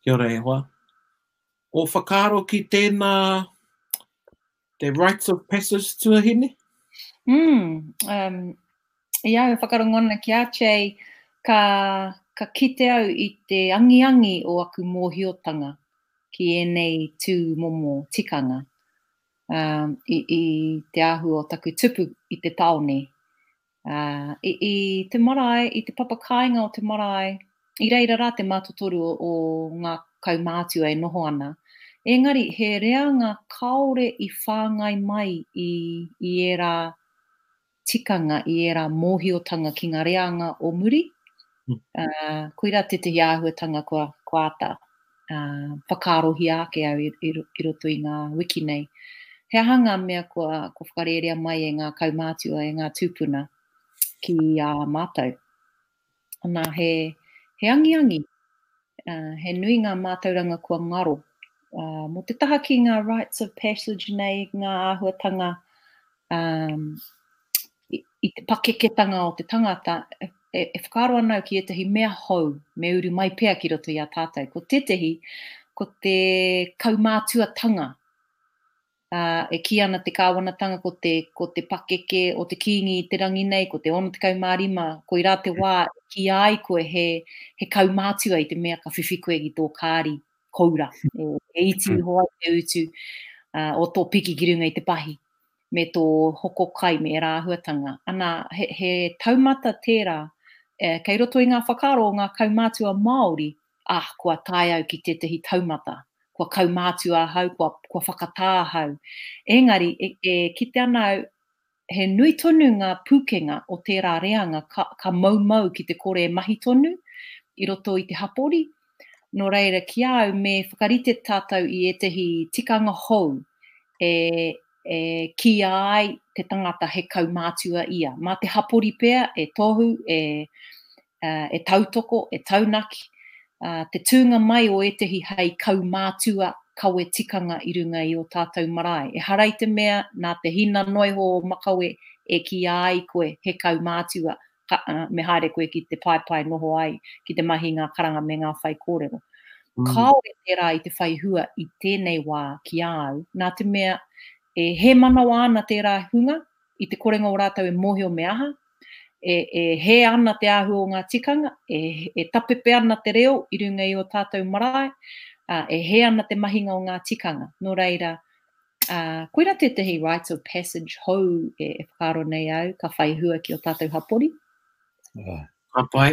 Kia ora e hoa. O whakaaro ki tēnā te rites of passage tuahine? Mm, um, i au whakarongo ana ki a Jay, ka, ka kite au i te angiangi o aku mōhiotanga ki ēnei tū momo tikanga um, i, i te āhua o taku tupu i te taone. I te marae, i te papa kāinga o te marae, i reira rā te mātotoru o ngā kaumātua e noho ana. Engari, he reanga kāore i whāngai mai i ērā tikanga, i ērā mōhiotanga ki ngā reanga o muri, Koirā tētahi āhuatanga kua āta whakaarohia ake au i roto i ngā wiki nei. He aha ngā mea kua whakarērea mai e ngā kaumātua, e ngā tūpuna ki a mātou? Nā, he angiangi, he nui ngā mātauranga kua ngaro. Mō te taha ki ngā rites of passage nei, ngā āhuatanga i te pakeketanga o te tangata, e whakaaro ana au ki ētahi mea hou me uru mai pea ki roto i a tātou. Ko tētahi, ko te kaumātuatanga. E kī ana te kāwanatanga ko te, ko te pakeke o te Kīngi i te rangi nei, ko te 65, koirā te wā e kīia ai koe he, he kaumātua i te mea ka whiwhi koe ki tō kāri koura. E iti iho ai te utu o tō piki ki runga i te pahi. me tō hoko kai me ērā āhuatanga. Anā, he taumata tērā kei roto i ngā whakaaro o ngā kaumātua Māori, ā, kua tae au ki tētahi taumata, kua kaumātua ahau, kua whakatā ahau. Engari, e kite ana au, he nui tonu ngā pūkenga o tērā reanga ka moumou ki te kore e mahi tonu i roto i te hapori, Nō reira, ki a au, me whakarite tātou i ētahi tikanga hou e, e kīia ai te tangata he kaumātua ia. Mā te hapori pea e tohu, e, uh, e tautoko, e taunaki, uh, te tūnga mai o ētahi hei kaumātua kawe tikanga i runga i ō tātou marae. Ehara i te mea nā te hinanoiho o makawe e kīia ai koe he kaumātua, me haere koe ki te paepae noho ai ki te mahi ngā karanga me ngā whaikōrero. Kāore tērā i te whai hua i tēnei wā ki a au, nā te mea e hē manawa ana tērā hunga i te korenga o rātou e mōhio me aha, e hē ana te āhua o ngā tikanga, e tapepe ana te reo i runga i ō tātou marae, ā, e hē ana te mahinga o ngā tikanga. Nō reira, Ā, koirā tētahi rites of passage hou e whakaaro nei au ka whai hua ki ō tātou hapori. Ā. Ka pai.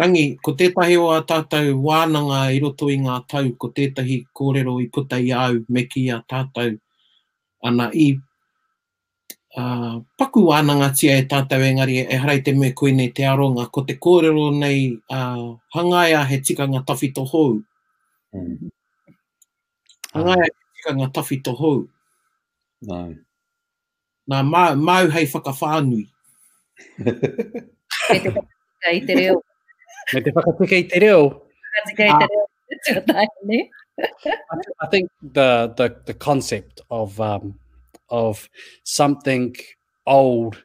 Rangi, ko tētahi o ā tātou wānanga i roto i ngā tau, ko tētahi kōrero i puta i a au me kī a tātou, ana, i, ā, paku wānangatia e tātou engari ehara i te mea koinei te aronga, ko te kōrero nei, ā, hangaia he tikanga tawhito hou. Hangai ai te tikanga tawhito hou. Nāu. Nā, māu, māu hei whakawhānui. Me te whakatika i te reo. Me te whakatika i te reo. Whakatika i te reo. I think the, the, the concept of, um, of something old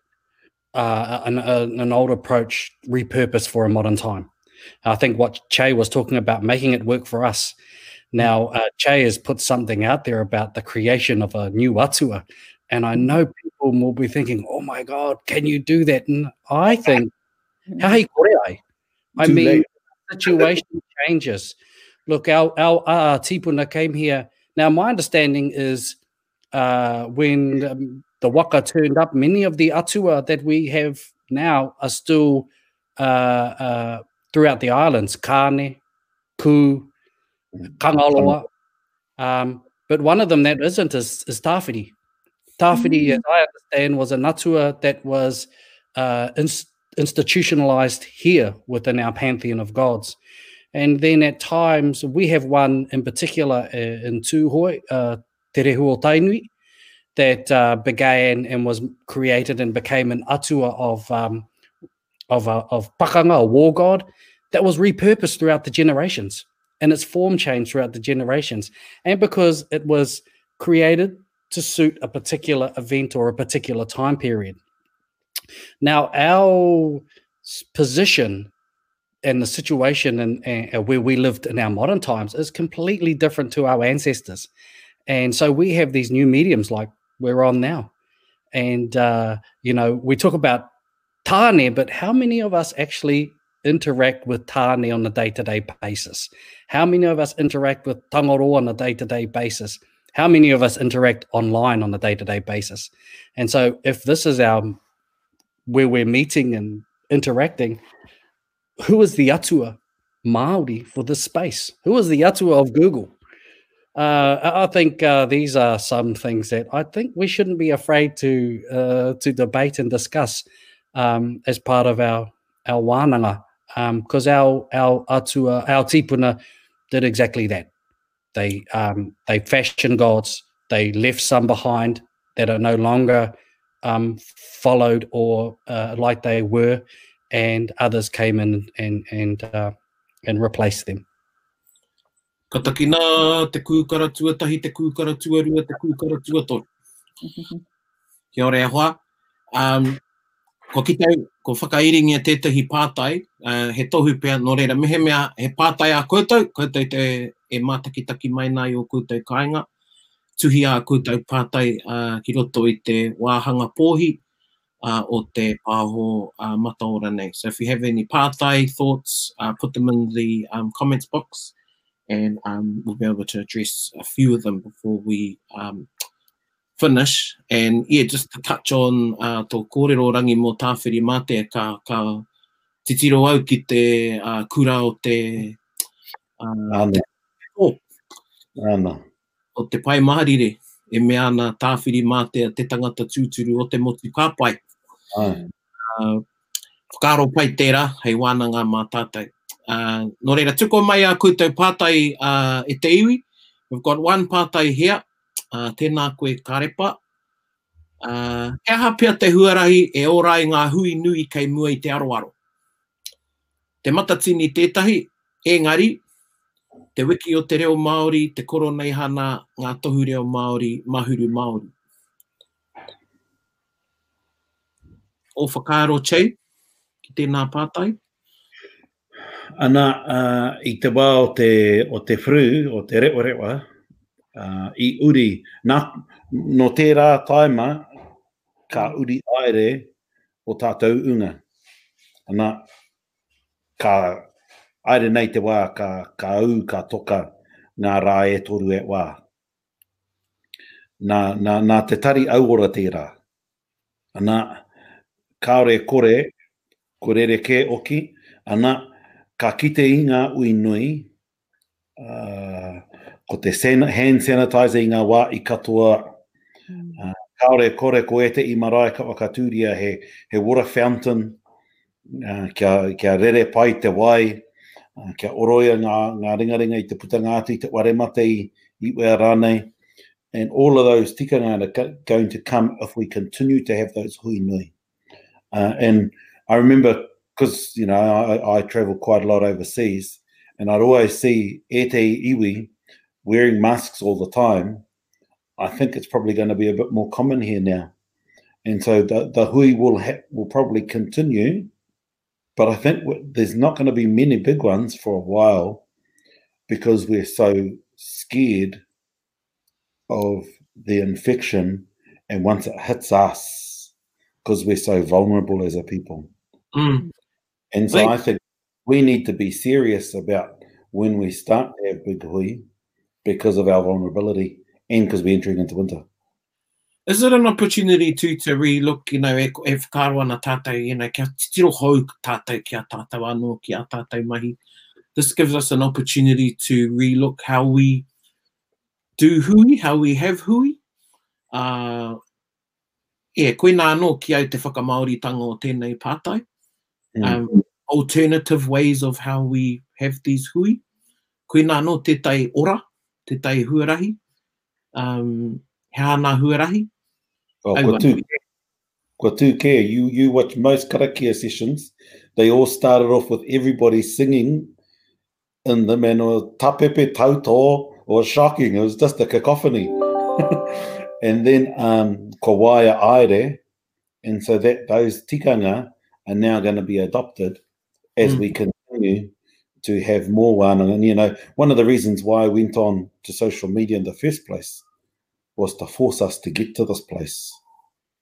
uh, an, an old approach repurposed for a modern time. I think what Che was talking about, making it work for us. Now, mm. uh, Che has put something out there about the creation of a new atua, and I know people will be thinking, oh my God, can you do that? And I think, mm-hmm. hey, I? I mean, situation changes. Look, our, our uh, tipuna came here. Now, my understanding is uh, when um, the waka turned up, many of the atua that we have now are still uh, uh, throughout the islands Kane, Ku, mm. Kangaloa. Um, but one of them that isn't is, is Tafiti, mm-hmm. as I understand, was a natua that was uh, institutionalized here within our pantheon of gods. And then at times, we have one in particular uh, in Tūhoi, uh, Te Tainui, that uh, began and was created and became an atua of um, of, uh, of pakanga, a war god, that was repurposed throughout the generations and its form changed throughout the generations. And because it was created to suit a particular event or a particular time period. Now, our position and the situation and, and where we lived in our modern times is completely different to our ancestors. And so we have these new mediums like we're on now. And, uh, you know, we talk about Tane, but how many of us actually interact with Tane on a day to day basis? How many of us interact with tangaroa on a day to day basis? how many of us interact online on a day-to-day basis and so if this is our where we're meeting and interacting who is the atua maori for this space who is the atua of google uh, I think uh, these are some things that I think we shouldn't be afraid to uh, to debate and discuss um, as part of our our wānanga, because um, our our atua, our tipuna did exactly that. they um, they fashion gods they left some behind that are no longer um, followed or uh, like they were and others came in and and uh, and replaced them ka takina te kūkara tuatahi, te kūkara tuarua, te Kia ora e hoa. Um, ko kitau, ko whakairingia tētahi pātai, uh, he tohu pea, nō reira, mehemea he pātai a koutou, koutou te e mātakitaki mai nā i o koutou kāinga, tuhi a koutou pātai uh, ki roto i te wāhanga pōhi uh, o te pāho uh, mataora nei. So if you have any pātai, thoughts, uh, put them in the um, comments box and um, we'll be able to address a few of them before we um, finish and yeah just to touch on uh, tō kōrero rangi mō Tāwhirimātea ka, ka titiro au ki te uh, kura o te uh, Ana. Oh. Ana. o te pai maharire e mea ana Tāwhirimātea te tangata tūturu o te motu kāpai Ai. Uh, whakaaro pai tērā hei wānanga mā tātou uh, nō reira tuko mai a koutou pātai uh, e te iwi we've got one pātai here Ā, tēnā koe Kārepa. Ā, he aha pea te huarahi e ora ai ngā hui nui kei mua i te aroaro? Te Matatini tētahi, engari, Te Wiki o te Reo Māori, Te Koroneihana, Ngā Tohu Reo Māori, Mahuru Māori. Ō whakaaro Che ki tēnā pātai? Ana, ā, i te wā o te, o te whrū, o te rewarewa, ā, i uri, nā, nō tērā tāima ka uri aere o tātou ūnga. Ana, ka, aere nei te wā ka, ka ū, ka toka ngā rā e toru e wā. Nā, nā, nā te tari auora tērā. Ana, kāore e kore, kua rerekē oki, ana, ka kite i ngā ui nui, ā, ko te san, hand sanitizer i ngā wā i katoa, ā, kāore e kore ko ētehi marae ka whakatūria he, he water fountain, Kia, kia rere pai te wai, kia oroia ngā, ngā ringaringa i te putanga atu i te ware mate i, i wea rānei, and all of those tikanga that are going to come if we continue to have those hui nui. Uh, and I remember, because, you know, I, I travel quite a lot overseas, and I'd always see e te iwi wearing masks all the time, I think it's probably going to be a bit more common here now. And so the, the hui will, will probably continue, But I think there's not going to be many big ones for a while because we're so scared of the infection and once it hits us because we're so vulnerable as a people. Mm. And so I think we need to be serious about when we start to have big hui because of our vulnerability and because we're entering into winter. Is it an opportunity too to re-look, you know, e, e whakaro ana tātou, you know, kia titiro hou tātou ki a tātou anō, ki a tātou mahi. This gives us an opportunity to re-look how we do hui, how we have hui, uh, Yeah, koinā anō ki au te whakamāoritanga o tēnei pātai. Um, alternative ways of how we have these hui. Koinā anō tētai ora, tētai huarahi, um, he aha nā huarahi? Oh, kua tū, kua tū kē, you, you watch most karakia sessions, they all started off with everybody singing in them and or tapepe tauto or shocking. It was just a cacophony. and then um, Kawaya Aire, and so that those tikanga are now going to be adopted as mm. we hmm. continue to have more one. And, you know, one of the reasons why I went on to social media in the first place was to force us to get to this place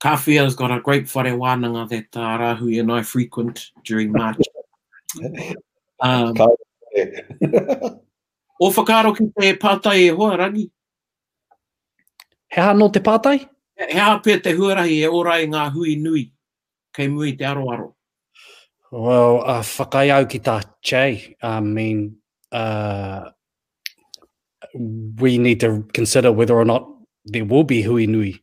Kawhia's got a great whare wānanga that uh, Rahui and I frequent during March. um, o whakaaro ki te pātai e hoa, Rangi? He aha no te pātai? He, he aha pia te huarahi e ora i ngā hui nui kei mui te aroaro? Well, uh, whakai au ki tā Che. I mean, uh, we need to consider whether or not there will be hui nui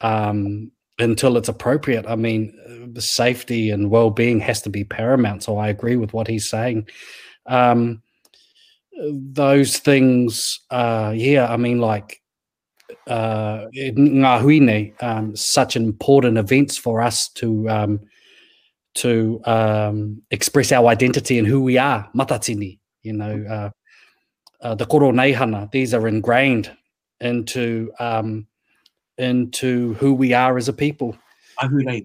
Um, until it's appropriate. I mean, safety and well being has to be paramount. So I agree with what he's saying. Um, those things, uh, yeah, I mean, like uh, Ngahuine, um, such important events for us to. Um, to um, express our identity and who we are, matatini, you know, uh, uh, the koro nehana, these are ingrained into um, into who we are as a people. Ahure.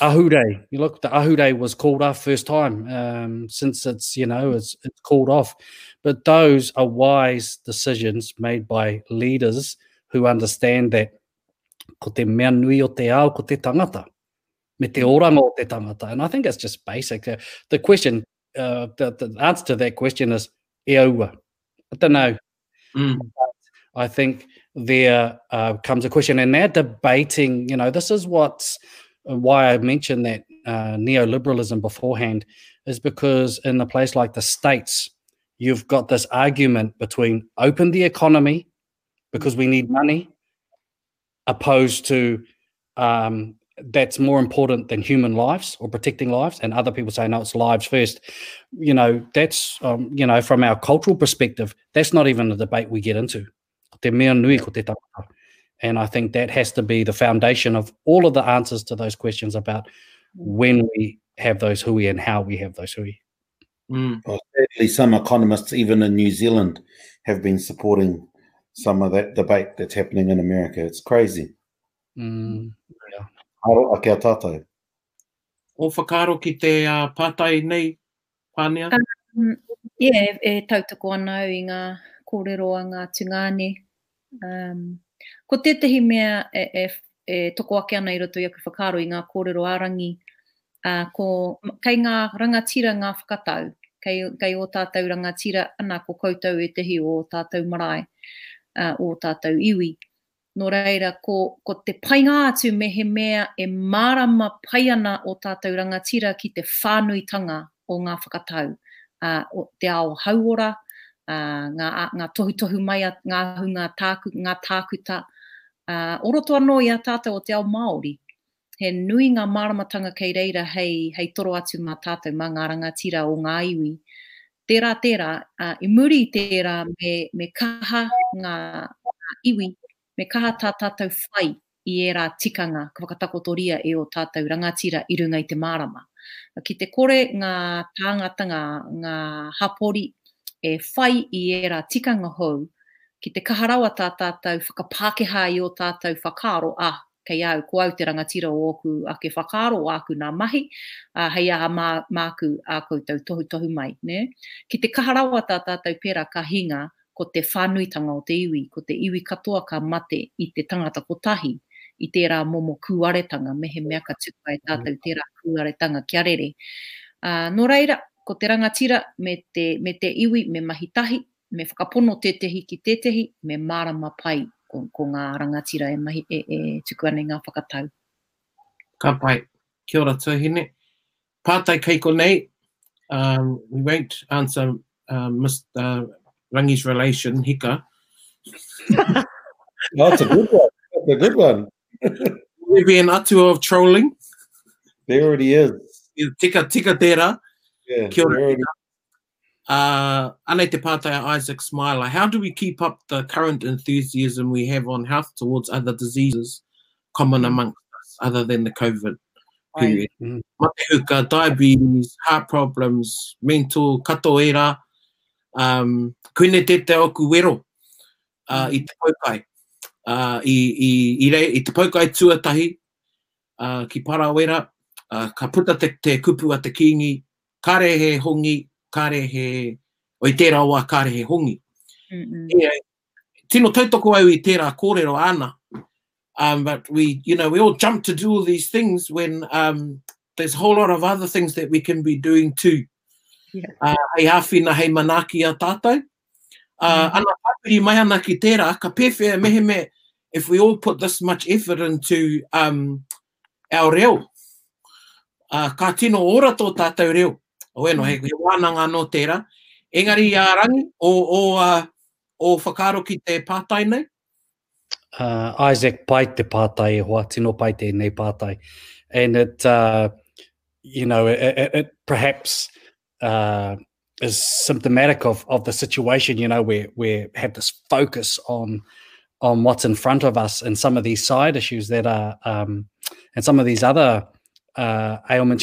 Ahure. You look, the Ahure was called off first time um, since it's, you know, it's, it's called off. But those are wise decisions made by leaders who understand that ko te mea nui o te ao, ko te tangata, me te oranga o te tangata. And I think it's just basic. Uh, the question, uh, the, the answer to that question is e aua. I don't know. Mm. I think there uh, comes a question, and they're debating. You know, this is what's uh, why I mentioned that uh, neoliberalism beforehand is because in a place like the states, you've got this argument between open the economy because we need money, opposed to um, that's more important than human lives or protecting lives and other people say no it's lives first you know that's um, you know from our cultural perspective that's not even a debate we get into te mea nui ko te tangata. And I think that has to be the foundation of all of the answers to those questions about when we have those hui and how we have those hui. Mm. Well, sadly, some economists, even in New Zealand, have been supporting some of that debate that's happening in America. It's crazy. Mm. Yeah. Aro ake a tātou. O whakaaro ki te uh, pātai nei, Pānia? Um, yeah, e, e tautoko ana au i ngā kōrero a ngā tungāne. Um, ko tētahi mea e, e, e toko ake ana i roto i aku whakaaro i ngā kōrero ārangi Ā, ko, kei ngā rangatira ngā whakatau, kei, kei ō tātou rangatira, ana, ko koutou ētehi o ō tātou marae, ā, ō tātou iwi. Nō reira, ko, ko te painga atu mehemea e mārama pai ana ō tātou rangatira ki te whānuitanga o ngā whakatau, ā, o te ao hauora, ā, ngā, ngā tohutohu mai a ngā hunga tāku, ngā tākuta, ā, o roto anō i a tātou o te ao Māori. He nui ngā māramatanga kei reira hei toro atu mā tātou, mā ngā rangatira o ngā iwi. Tērā, tērā, i muri i tērā me kaha ngā iwi, me kaha tā tātou whai i ērā tikanga ka whakatakotoria e ō tātou rangatira i runga i te mārama. Ki te kore ngā tāngatanga, ngā hapori e whai i ērā tikanga hou, ki te kaha rawa tā tātou whakapākehā i ō tātou whakaaro, ā, kei a au, ko au te rangatira o ōku ake whakaaro, o āku nā mahi, ā, hei aha mā, māku ā koutou tohutohu mai, nē? Ki te kaha rawa tā tātou pērā ka hinga ko te whānuitanga o te iwi, ko te iwi katoa ka mate i te tangata kotahi, i tērā momo kūaretanga, mehemea ka tukua e tātou tērā kūaretanga kia rere. Ā, nō reira, ko te rangatira me te, me te iwi me mahi tahi, Me whakapono tētehi ki tētehi, me mārama pai ko ngā rangatira e mahi, e tuku ana i ngā whakatau. Ka pai. Kia ora Tuahine. Pātai kei konei, um, we won't answer um, Mr. Rangi's relation, hika. That's a good one. That's a good one. Will there be an atua of trolling? There already is. Tika, tika tērā. Yeah, Kia ora. Uh, anei te pātai a Isaac Smiler, how do we keep up the current enthusiasm we have on health towards other diseases common amongst us other than the COVID period? Ai. Mm. Matehuka, diabetes, heart problems, mental, kato era, um, kuine te te oku wero uh, mm. i te paukai. Uh, i, i, i, re, i te paukai tuatahi uh, ki Parawera, uh, ka puta te, te kupu a te kīngi Kāre he hongi, kāre he, o i tērā wā kāre he hongi. Yeah, tino tautoko au i tērā kōrero āna, um, but we, you know, we all jump to do all these things when um, there's a whole lot of other things that we can be doing too. Yeah. Uh, hei āwhina, hei manaaki a tātou. Uh, mm. Ana tāpiri mai ana ki tērā, ka pēwhea meheme, if we all put this much effort into um, our reo. Ā, ka tino ora tō tātou reo. Oē nō, he wānanga anō tērā. Engari i a Rangi, ō, ō, ā, ō whakaaro ki te pātai nei? Ā, Isaac, pai te pātai e hoa, tino pai tēnei pātai. And it, ā, you know, it, it, it perhaps uh, is symptomatic of, of the situation, you know, where we have this focus on on what's in front of us and some of these side issues that are, um, and some of these other uh,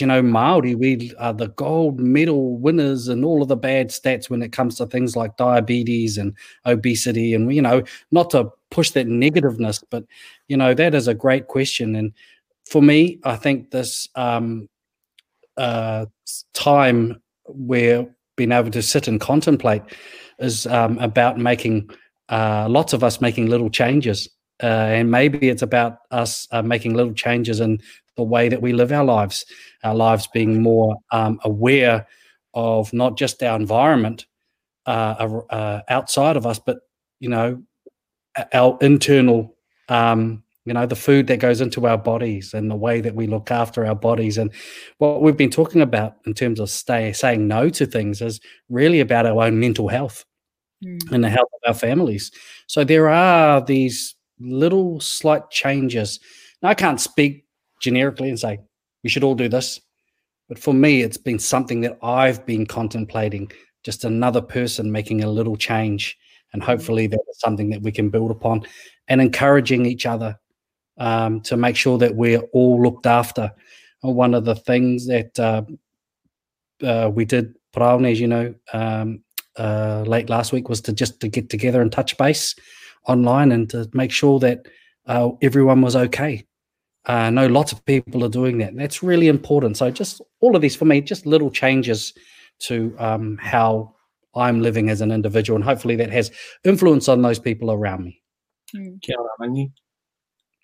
know, Māori, we are the gold medal winners in all of the bad stats when it comes to things like diabetes and obesity. And, you know, not to push that negativeness, but, you know, that is a great question. And for me, I think this um, uh, time where being able to sit and contemplate is um, about making uh, lots of us making little changes. Uh, and maybe it's about us uh, making little changes in the way that we live our lives, our lives being more um, aware of not just our environment uh, uh, outside of us, but you know, our internal, um, you know, the food that goes into our bodies and the way that we look after our bodies. And what we've been talking about in terms of stay, saying no to things is really about our own mental health mm. and the health of our families. So there are these little slight changes. Now, I can't speak generically and say, we should all do this. But for me, it's been something that I've been contemplating, just another person making a little change. And mm-hmm. hopefully, that is something that we can build upon and encouraging each other um, to make sure that we're all looked after. one of the things that uh, uh, we did, Praone, as you know, um, uh, late last week was to just to get together and touch base online and to make sure that uh, everyone was okay Uh, I know lots of people are doing that. And that's really important. So just all of these for me, just little changes to um, how I'm living as an individual, and hopefully that has influence on those people around me. Hmm. Kia ora mangi.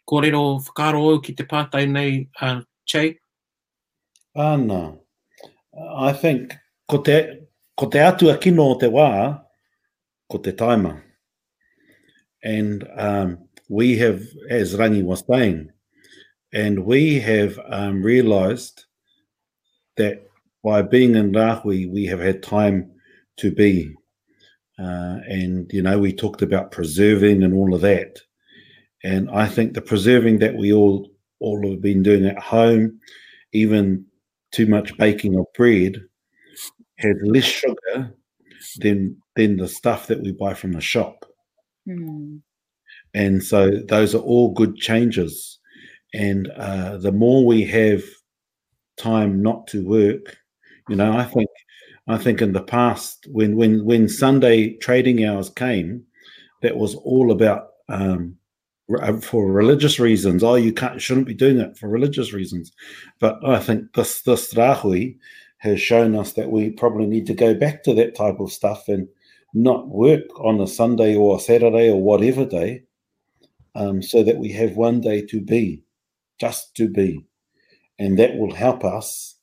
Kōrero whakaro au ki te pātai nei, uh, Che? Ana, I think, ko te, ko te atua kino o te wā, ko te taima. And um, we have, as Rangi was saying, and we have um, realised that by being in Rahui, we have had time to be. Uh, and, you know, we talked about preserving and all of that. And I think the preserving that we all all have been doing at home, even too much baking of bread, has less sugar than than the stuff that we buy from the shop. Mm. And so those are all good changes. And uh, the more we have time not to work, you know, I think I think in the past when when when Sunday trading hours came, that was all about um, uh, for religious reasons. Oh, you can't shouldn't be doing it for religious reasons. But I think this this Rahui has shown us that we probably need to go back to that type of stuff and not work on a Sunday or a Saturday or whatever day, um, so that we have one day to be just to be. And that will help us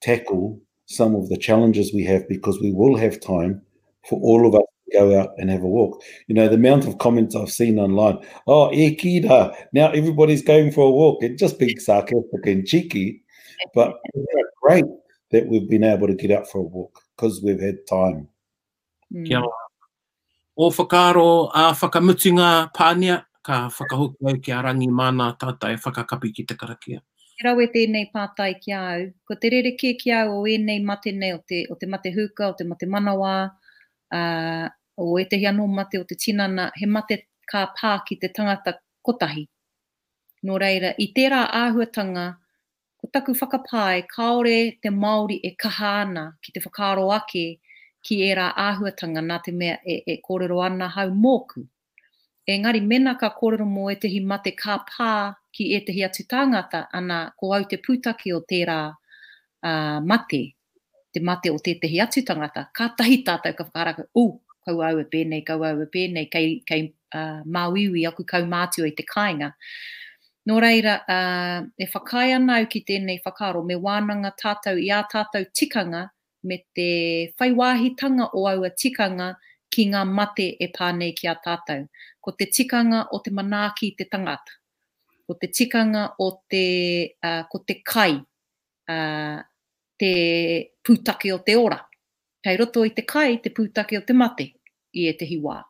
tackle some of the challenges we have because we will have time for all of us to go out and have a walk. You know, the amount of comments I've seen online, oh, ekida! now everybody's going for a walk. It just being sarcastic and cheeky, but great that we've been able to get out for a walk because we've had time. Mm. Ō whakaaro ā-whakamutunga Pānia, ka whakahoki au ki a Rangi māna tātai whakakapi ki te karakia. He rawe tēnei pātai ki a au. Ko te rerekē ki a au o ēnei mate nei, o te mate hūka, o te mate manawa, ā, o ētahi anō mate o te tinana, he mate ka pā ki te tangata kotahi. Nō reira, i tērā āhuatanga Ko taku whakapae kāore te Māori e kaha ana ki te whakaaro ake ki ērā āhuatanga nā te mea e kōrero ana hau mōku. Engari mēnā ka kōrero mō ētehi mate ka pā ki ētehi atu tāngata, anā, ko au te pūtake o tērā mate. te mate o tētehi atu tangata, kātahi tātou ka whakaarahau, ū, kaua au e pēnei, kaua au e pēnei, kei, kei uh, māuiui aku kaumātua i te kāinga. Nō reira, uh, e whakaae ana au ki tēnei whakaaro, me wānanga tātou i ā tātou tikanga me te whai wāhitanga o aua tikanga ki ngā mate e pā nei ki a tātou. Ko te tikanga o te manaaki te tangata. Ko te tikanga o te, uh, ko te kai, ā, te pūtake o te ora. Kei roto i te kai te pūtake o te mate i ētehi wā.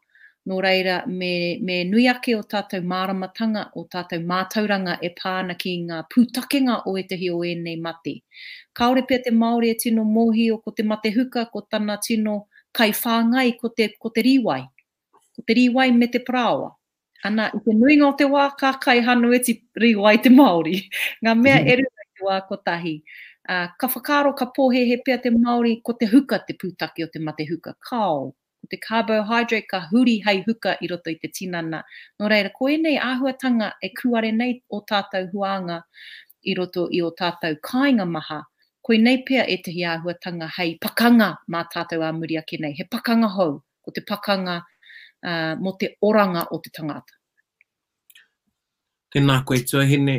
Nō reira, me, me nui ake ō tātou māramatanga, ō tātou mātauranga e pā ana ki ngā pūtakenga o ētehi o ēnei mate. Kāore pea te Māori e tino mōhio ko te mate huka ko tana tino kai whāngai ko te, ko te rīwai. Ko te rīwai me te parāoa. Ana, i te nuinga o te wā, ka kai hānuiti rīho ai te Māori ngā mea e rua i te wā kotahi. Ā, ka whakaaro, ka pōhēhē pea te Māori ko te huka te pūtake o te mate huka. Kāo. Ko te carbohydrate ka huri hei huka i roto i te tinana. Nō reira, ko ēnei āhuatanga e kūare nei ō tātou huānga i roto i ō tātou kāinga maha, koinei pea ētahi āhuatanga hei pakanga mā tātou ā muri ake nei, he pakanga hou. Ko te pakanga mo te oranga o te tangata. Tēnā koe tuahine,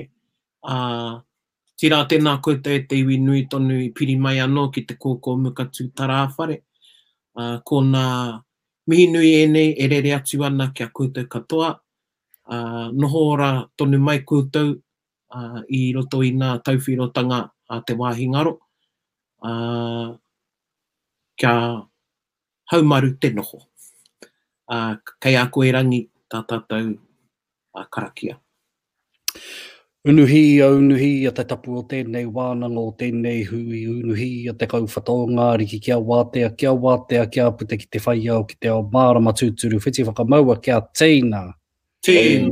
ā, tira tēnā koutou e te iwi nui tonu i piri mai anō ki te kōkō muka tū tarāwhare, ā, ko nā mihi nui ēnei e rere atu ana ki a koutou katoa, ā, noho ora tonu mai koutou, ā, i roto i nā tauwhīrotanga a te wāhi ngaro, ā, kia Haumaru te noho. Ā, kei a koe Rangi tā tātou karakia. Unuhi ia, unuhi ia te tapu o tēnei wānanga, o tēnei hui, unuhi ia te kauwhata o ngā ariki kia wātea, kia wātea, kia puta ki te whaiao, ki te ao mārama tūturu, whiti whakamaua kia teina. Tēina.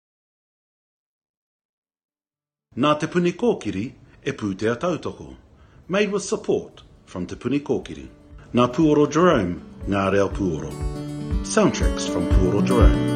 Nā Te Puni Kōkiri e pūtea tautoko. Made with support from Te Puni Kōkiri. Nā Puoro Jerome ngā reo puoro. Soundtracks from Puoro Jerome.